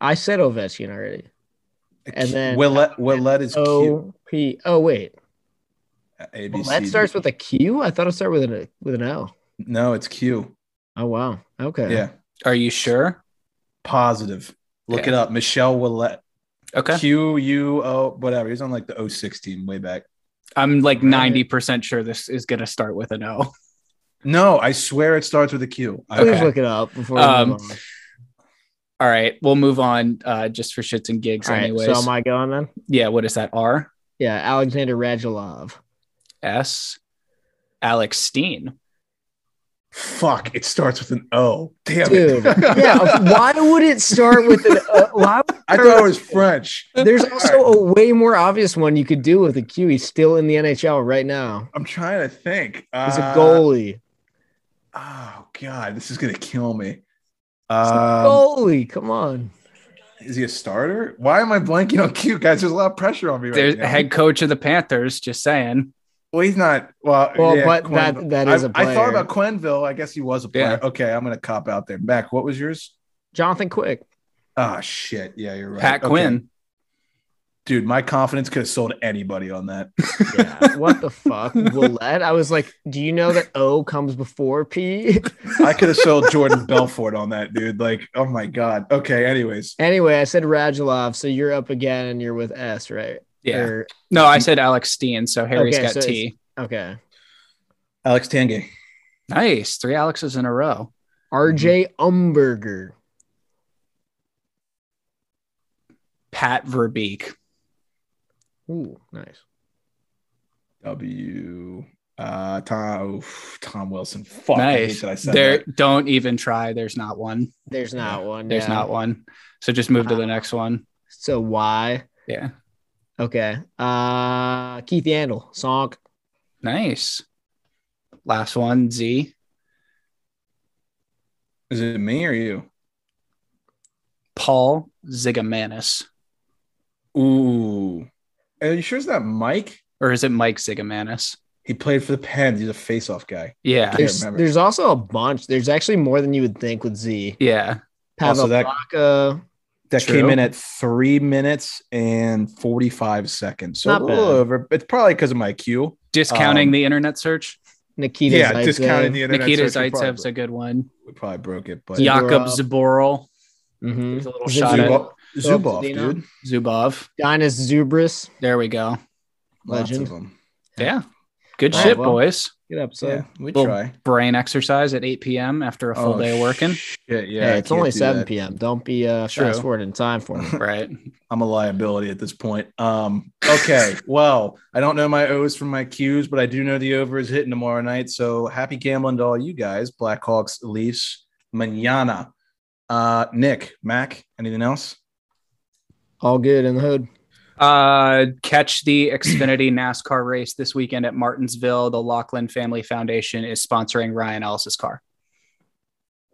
I said Ovechkin already. And then- Ouellet, Ouellet is Q. O P. Oh wait, A, B, well, C, that D. starts with a Q. I thought it started with an with an L. No, it's Q. Oh wow. Okay. Yeah. Are you sure? Positive. Look Yeah. it up. Michel Ouellet. Okay. Q U O whatever. He's on like the 06 team way back. I'm like 90% sure this is going to start with an O. No, I swear it starts with a Q. I- Please Okay. look it up before we Um, move on. All right. We'll move on uh, just for shits and gigs, All right, anyways. so am I going then? yeah. What is that? R? Yeah, Alexander Radulov. S? Alex Steen. Fuck, it starts with an O. Damn Dude, it. yeah. Why would it start with an? Uh, why would I thought it was French. There's also a way more obvious one you could do with a Q. He's still in the NHL right now. I'm trying to think. He's a Uh, goalie. Oh god, this is gonna kill me. He's a Um, goalie. Come on. is he a starter? Why am I blanking on Q, guys? There's a lot of pressure on me right There's now. head coach of the Panthers. Just saying. Well, he's not. Well, Well, yeah, but Quenneville. that- that is I a I thought about Quenneville. I guess he was a player. Yeah. Okay, I'm gonna cop out there. Mac, what was yours? Jonathan Quick. Ah, shit. Yeah, you're right. Pat Okay. Quinn. dude. My confidence could have sold anybody on that. Yeah. what the fuck? Ouellet? I was like, do you know that O comes before P? I could have sold Jordan Belfort on that, dude. Like, oh my god. Okay. Anyways, anyway, I said Radulov, so you're up again and you're with S, right? Yeah. Or- No, I said Alex Steen. So Harry's Okay, got so T. okay. Alex Tanguay. Nice. Three Alexes in a row. RJ Umberger. Pat Verbeek. Ooh, nice. W. Uh, Tom. oof, Tom Wilson. Fuck. I hate nice. that I said There, that. don't even try. There's not one. There's not one. There's yeah. not one. So just move to the Uh, next one. So Y. Yeah. Okay. Uh Keith Yandle, Sonk. Nice. Last one. Z. Is it me or you? Paul Zigomanis. Ooh. Are you sure it's not Mike? Or is it Mike Zigomanis? He played for the Pens. He's a face-off guy. Yeah. There's, there's also a bunch. There's actually more than you would think with Z. Yeah. Pavel Also, that- Baca. That True. came in at three minutes and 45 seconds. So Not a little bad. over. It's probably because of my Q. Discounting Um, the internet search. Nikita yeah, Zaitsev. discounting the internet. Nikita search, we Zaitsev's a good one. We probably broke it, but Yeah. Jakob Zaborov. Zaboral. Mhm. There's a little Zub- shot at Zubov, Zubov dude. Zubov. Dainius Zubrus. There we go. Lots Legend. of them. Yeah. Good All shit, right, well. boys. Good episode. Yeah, we Little try. Brain exercise at 8 p.m. after a full Oh, day of working. Shit, yeah. hey, it's only 7 that. p.m. Don't be uh, True. fast forward in time for me. Right. I'm a liability at this point. Um, okay. well, I don't know my O's from my Q's, but I do know the over is hitting tomorrow night. So happy gambling to all you guys, Blackhawks, Leafs, manana. Uh, Nick, Mac, anything else? All good in the hood. Uh, catch the Xfinity NASCAR race this weekend at Martinsville. The Lachlan Family Foundation is sponsoring Ryan Ellis's car.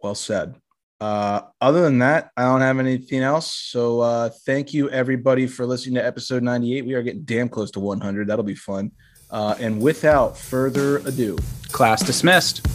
Well said. Uh, other than that, I don't have anything else. So uh, thank you everybody for listening to episode 98. We are getting damn close to 100. That'll be fun. Uh, and without further ado, Class dismissed.